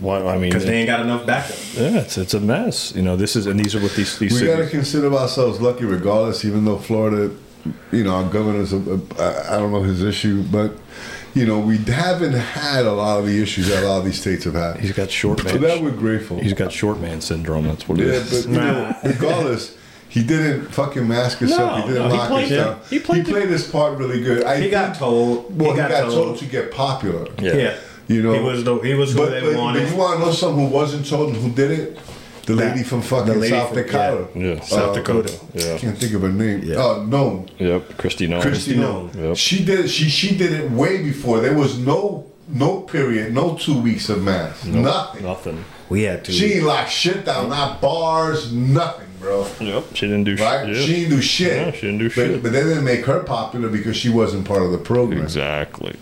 A: Well, I mean,
D: because they ain't got enough backup.
A: yeah, it's it's a mess. You know, this is and these are what these these
C: We got to consider ourselves lucky, regardless. Even though Florida, you know, our governor's, a, a, I I don't know his issue, but you know, we haven't had a lot of the issues that a lot of these states have had.
A: He's got short
C: For that,
A: man.
C: we're grateful.
A: He's got short man syndrome. That's what it
C: yeah,
A: is.
C: but you know, regardless. He didn't fucking mask himself.
A: No,
C: he didn't
A: no, he
C: lock
A: played
C: himself.
A: it. He played the-
C: his part really good. I
D: He
C: think,
D: got told.
C: Well, he got, told. to get popular.
A: yeah.
C: You know,
D: He was the, he was who
C: but,
D: they
C: but,
D: wanted.
C: but you want to know someone who wasn't told and who did it? The lady from fucking
D: lady
C: South
D: from-
C: Dakota.
A: Yeah, South
C: Uh,
A: Dakota.
C: I
A: Yeah.
C: can't think of her name.
D: Yeah.
C: Oh, no.
A: Yep. Christy Nolan.
C: Christy Nolan.
A: Yep.
C: She did it. She she did it way before. There was no no period, no two weeks of mass, nothing.
A: Nothing.
D: we had to.
C: She ain't locked shit down, not bars, nothing, bro.
A: Yep. She didn't do
C: Right?
A: shit. Yeah.
C: She didn't do shit.
A: Yeah, she didn't do
C: But-
A: shit.
C: But they didn't make her popular because she wasn't part of the program.
A: Exactly.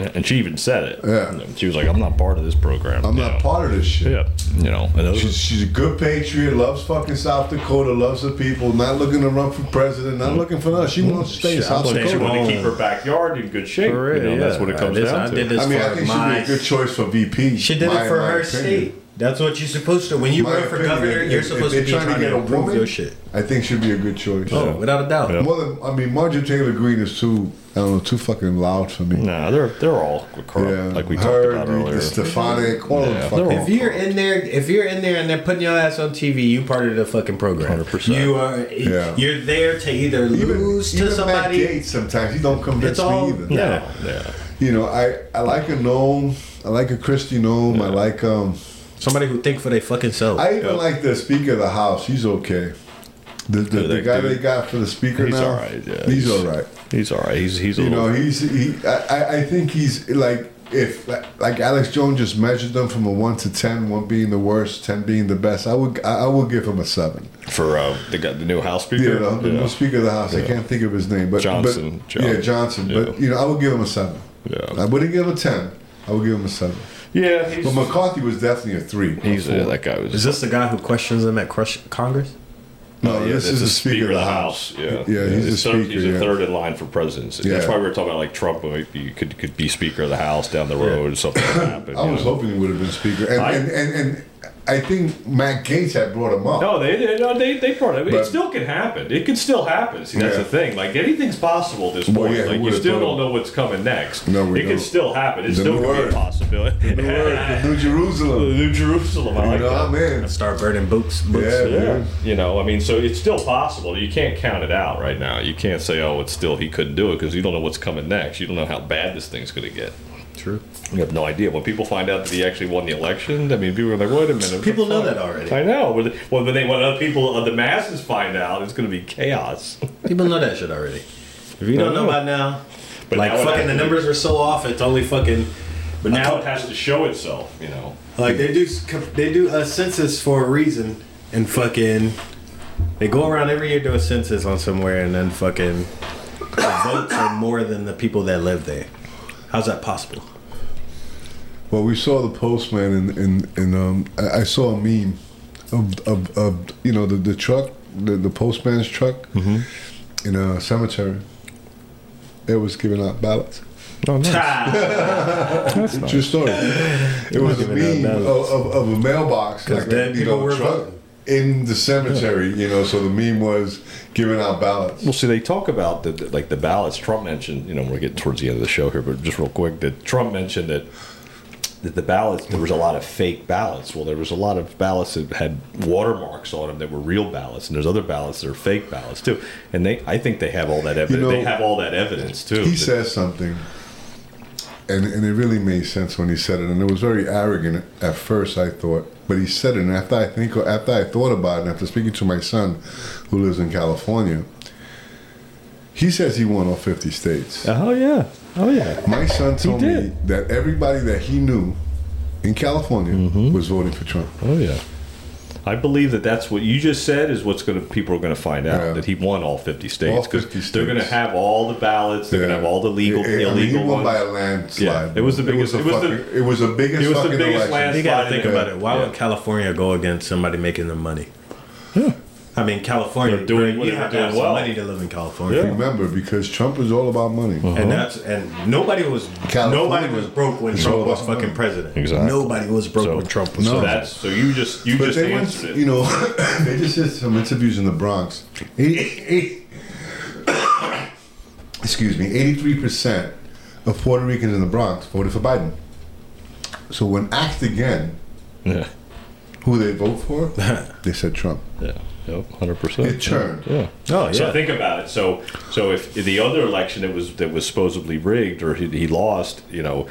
A: Yeah, and she even said it.
C: Yeah.
A: She was like, "I'm not part of this program."
C: I'm
A: you
C: not
A: know.
C: part of this shit.
A: Yeah. You know. And
C: She's, she's a good patriot, loves fucking South Dakota, loves the people, not looking to run for president, not looking for nothing. She wants to stay in
D: Shit,
C: South
D: I'm
A: she wants to keep her backyard in good shape.
D: For
A: you know,
D: real,
A: That's what it comes
D: I did-
A: down
D: I
A: to.
D: did this
C: I mean, I
D: for
C: think she'd be a good choice for VP.
D: She did
C: My-
D: it for her
C: opinion.
D: state. That's what you're supposed to. When you
C: My
D: run for
C: opinion,
D: governor,
C: if-
D: you're supposed
C: they're
D: to be trying, to improve your shit.
C: I think she'd be a good choice.
D: Oh, without a doubt.
A: Yeah.
C: More I mean, Marjorie Taylor Greene is too. I don't know, too fucking loud for me.
A: Nah, they're they're all corrupt,
C: Yeah,
A: like we
C: her,
A: talked about
C: the,
A: earlier.
C: the Stefanik, all
A: Yeah,
C: the fucking.
A: all-
D: If you're in there, if you're in there and they're putting your ass on TV, you part of the fucking program.
A: 100%.
D: You are.
C: Yeah.
D: You're there to either lose
C: even
D: to somebody.
C: Matt Gaetz sometimes he don't convince
D: It's all-
C: me either.
A: yeah, yeah.
C: You know, I I like a Noem. I like a Kristi Noem. I like um.
D: Somebody who think for their fucking self.
C: I even like the Speaker of the House. He's okay. The, the,
A: Yeah,
C: the guy
A: dude.
C: they got for the Speaker
A: He's
C: now.
A: all right, yeah,
C: he's,
A: he's-
C: all right.
A: He's all right. He's he's a
C: You know,
A: little,
C: he's he. I, I- I think he's like if like Alex Jones just measured them from a one to ten, one being the worst, ten being the best. I would I, I would give him a seven.
A: for uh, the guy, the new House Speaker.
C: You know, the
A: yeah.
C: new Speaker of the House. I can't think of his name, but
A: Johnson,
C: But,
A: John-
C: yeah, Johnson.
A: yeah.
C: But you know, I would give him a seven.
A: Yeah.
C: I wouldn't give him a ten. I would give him a seven.
A: yeah, he's,
C: But McCarthy was definitely a three.
A: he's
C: a,
A: yeah, that guy was.
D: Is this the guy who questions them at crush Congress?
C: No,
A: Oh, yeah,
C: this is
A: the
C: Speaker of the House.
A: Yeah,
C: Yeah, he's
A: He's
C: Speaker.
A: He's a
C: yeah.
A: third in line for presidency. That's why we were talking about like Trump might be could could be Speaker of the House down the road or something like that.
C: I was
A: know.
C: hoping he would have been Speaker, and
A: I-
C: and, and and I think Matt Gaetz had brought him up.
A: No, they they no, they they brought it.
C: But-
A: it still can happen. It can still happen. See, that's
C: Yeah.
A: the thing. Like anything's possible at this
C: Well,
A: point.
C: yeah,
A: like you still don't know what's coming next.
C: No, we
A: it can
C: don't.
A: still happen. It's
C: The
A: still
C: new
A: be a possibility.
C: The word, the New Jerusalem.
A: The New Jerusalem. I
C: You
A: like
C: know
A: that.
C: what I mean?
D: Start burning boots. books.
C: Yeah,
A: Yeah, you know, I mean, so it's still possible. You can't count it out right now. You can't say, "Oh, it's still he couldn't do it" because you don't know what's coming next. You don't know how bad this thing's going to get.
D: True.
A: You have no idea. When people find out that he actually won the election, I mean, people are like, "Wait a minute."
D: People know that already.
A: I know. When- Well, when they when other people, uh, the masses find out, it's going to be chaos.
D: People know that shit already. If you don't know by now,
A: But
D: like
A: now
D: fucking the numbers are so off. It's only fucking.
A: But now it has to show itself. You know.
D: Like they do, they do a census for a reason, and fucking, they go around every year do a census on somewhere, and then fucking, the votes are more than the people that live there. How's that possible?
C: Well, we saw the postman in in, in um. I, I saw a meme of, of, of you know the, the truck, the, the postman's truck in a cemetery. It was giving out ballots.
A: Oh, nice.
C: True story. It was a meme of, of, of a mailbox,
D: 'Cause
C: like a,
D: dead
C: you
D: people
C: know,
D: were
C: truck
D: voting.
C: In the cemetery. You know, so the meme was giving out ballots.
A: Well, see, they talk about the, like the ballots. Trump mentioned, you know, we're getting towards the end of the show here, but just real quick, that Trump mentioned that that the ballots there was a lot of fake ballots. Well, there was a lot of ballots that had watermarks on them that were real ballots, and there's other ballots that are fake ballots too. And they, I think they have all that evidence.
C: know,
A: they have all that evidence too.
C: He
A: that-
C: says something, and and it really made sense when he said it, and it was very arrogant at first. I thought, but he said it, and after I think, after I thought about it, and after speaking to my son, who lives in California, he says he won all fifty states.
A: Oh yeah, oh yeah.
C: My son told me that everybody that he knew in California
A: Mm-hmm.
C: was voting for Trump.
A: Oh yeah. I believe that that's what you just said is what's going to people are going to find out
C: Yeah.
A: that he won all 50 states because they're going to have all the ballots, they're going to have all the legal
C: It- it- I mean, he won
A: ones.
C: by a landslide.
A: Yeah, it was the biggest-
C: It
A: it
C: was,
A: was
C: the
A: the-
C: fucking, it was the biggest
A: it was the biggest
C: election.
A: landslide.
D: You gotta think about it. Why
A: Yeah.
D: would California go against somebody making the money? I mean, California.
A: They're doing-
D: you have to
A: doing
D: have some
A: well.
D: money to live in California.
C: Remember, because Trump is all about money. Uh-huh.
D: And that's and nobody was
C: California
D: nobody was broke when
C: is
D: Trump was fucking
C: money.
D: president.
A: Exactly.
D: Nobody was broke
A: So-
D: when Trump was.
C: No.
A: So
D: president.
A: that's so you just you
C: But
A: just
C: they went,
A: it.
C: you know, they just did some interviews in the Bronx. excuse me, 83% of Puerto Ricans in the Bronx voted for Biden. So when asked again
A: yeah,
C: who they vote for, they said Trump.
A: yeah, yep, hundred percent.
C: It turned.
A: Yeah.
D: Oh yeah.
A: So think about it. So so if the other election that was that was supposedly rigged or he, he lost, you know,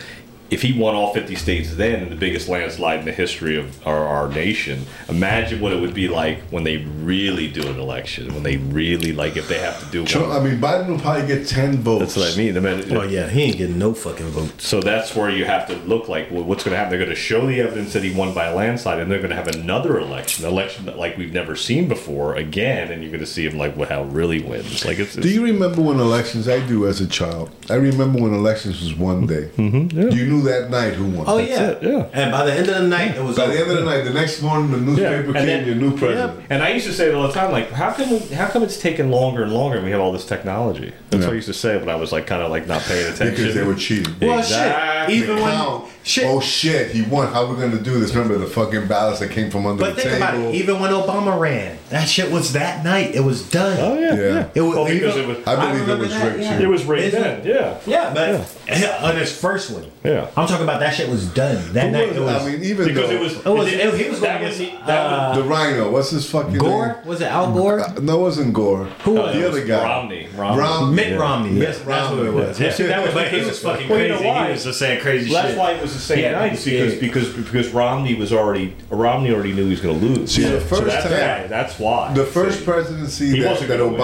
A: if he won all 50 states then in the biggest landslide in the history of our, our nation, imagine what it would be like when they really do an election, when they really like if they have to do
C: Trump,
A: one.
C: I mean, Biden will probably get 10 votes.
A: That's what I mean. I mean,
D: oh yeah, he ain't getting no fucking votes.
A: So that's where you have to look like well, what's going to happen. They're going to show the evidence that he won by a landslide, and they're going to have another election, an election that like we've never seen before again, and you're going to see him like what how really wins. Like it's, it's
C: Do you remember when elections? I do as a child. I remember when elections was one day.
A: Mm-hmm,
C: You knew that night who won.
D: Oh yeah,
A: it, yeah.
D: And by the end of the night, it was
C: By the end of the night, the next morning, the newspaper
A: and
C: came,
A: then-
C: your new president.
A: And I used to say it all the time, like, how come how come it's taking longer and longer and we have all this technology? That's
C: Yeah.
A: what I used to say when I was like kind of like not paying attention.
C: Because they were cheating.
D: Well,
A: Exactly.
D: shit. Even when
C: Count.
D: Shit.
C: Oh shit, he won. How are we gonna do this? Remember the fucking ballots that came from under
D: But
C: the
D: think
C: table?
D: about it. Even when Obama ran, that shit was that night. It was done.
A: oh yeah,
C: Yeah.
A: yeah.
D: It was,
A: Well, because
D: even-
A: it was
C: I believe it
D: remember
C: was
D: that,
C: rigged,
D: yeah.
A: it was rigged
D: Isn't-
A: then. Yeah,
D: Yeah, but on his first one.
A: Yeah.
D: I'm talking about that shit was done. That
C: Who
D: night
C: was
D: it
C: it?
D: was.
C: I mean, even
A: because
C: though
A: it was.
D: it was
A: it-
D: he was
A: that
D: going
A: was that was
C: the RINO. What's his fucking name?
D: Gore.
C: name?
D: Was it Al Gore?
C: Uh, no, it wasn't Gore.
D: Who was
C: the other guy?
A: Romney. Romney.
D: Mitt Romney.
C: Mitt
D: Yes, that's what it
C: Romney.
D: was.
A: That was
D: but he was fucking crazy. He was just saying crazy
A: Well, that's
D: shit.
A: why it was the same
D: Yeah,
A: night because
D: yeah.
A: because because Romney was already Romney already knew he was going to lose.
C: See, the
A: So
C: first
A: that's
C: time-
A: why. That's why.
C: The first
A: See?
C: presidency
A: He
C: that,
A: wasn't
C: that
A: gonna win.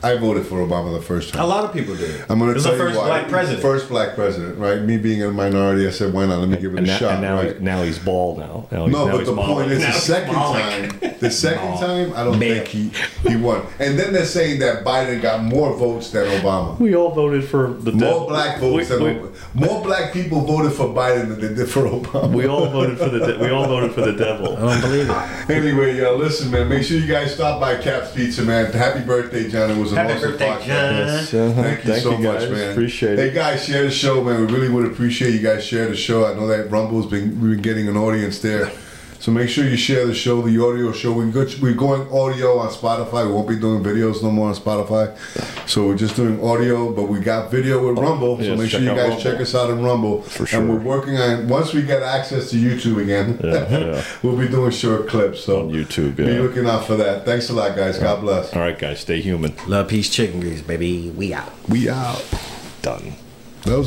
C: Obama, I voted for Obama the first time.
D: A lot of people did.
C: I'm going to tell
D: the first
C: you why.
D: black president.
C: First black president, right? Me being a minority, I said, why not? Let me give it
A: and
C: a
A: now,
C: shot,
A: and now,
C: right?
A: he's, now he's bald now. Now he's,
C: No,
A: now
C: but
A: he's
C: the
A: Malik.
C: point is,
A: Now
C: the second
A: Malik.
C: time, the second time, I don't think he he won. And then they're saying that Biden got more votes than Obama.
A: We all voted for the
C: More
A: devil.
C: black votes
A: We,
C: than
A: we,
C: Ob- more black people voted for Biden than they did for Obama.
A: we all voted for the. De- we all voted for the devil.
D: I don't believe it.
C: Anyway, yo, listen, man. Make sure you guys stop by Cap's Pizza, man. Happy birthday, John. It was an
D: Happy
C: awesome
D: birthday,
C: podcast.
D: John.
A: Yes.
C: Thank you
A: Thank
C: so
A: you,
C: much,
A: guys.
C: man.
A: Appreciate
C: Hey
A: it.
C: Hey guys, share the show, man. We really would appreciate you guys share the show. I know that Rumble's been we've been getting an audience there. So make sure you share the show, the audio show. We go, we're going audio on Spotify. We won't be doing videos no more on Spotify. So we're just doing audio, but we got video with Rumble. So
A: Yes,
C: make sure you guys
A: Rumble.
C: check us out on Rumble.
A: For sure.
C: And we're working on once we get access to YouTube again,
A: Yeah, yeah.
C: we'll be doing short clips. So
A: On YouTube, yeah.
C: be looking out for that. Thanks a lot, guys. God bless.
A: All right, guys, stay human.
D: Love, peace, chicken grease, baby. We out.
C: We out.
A: Done.
C: That was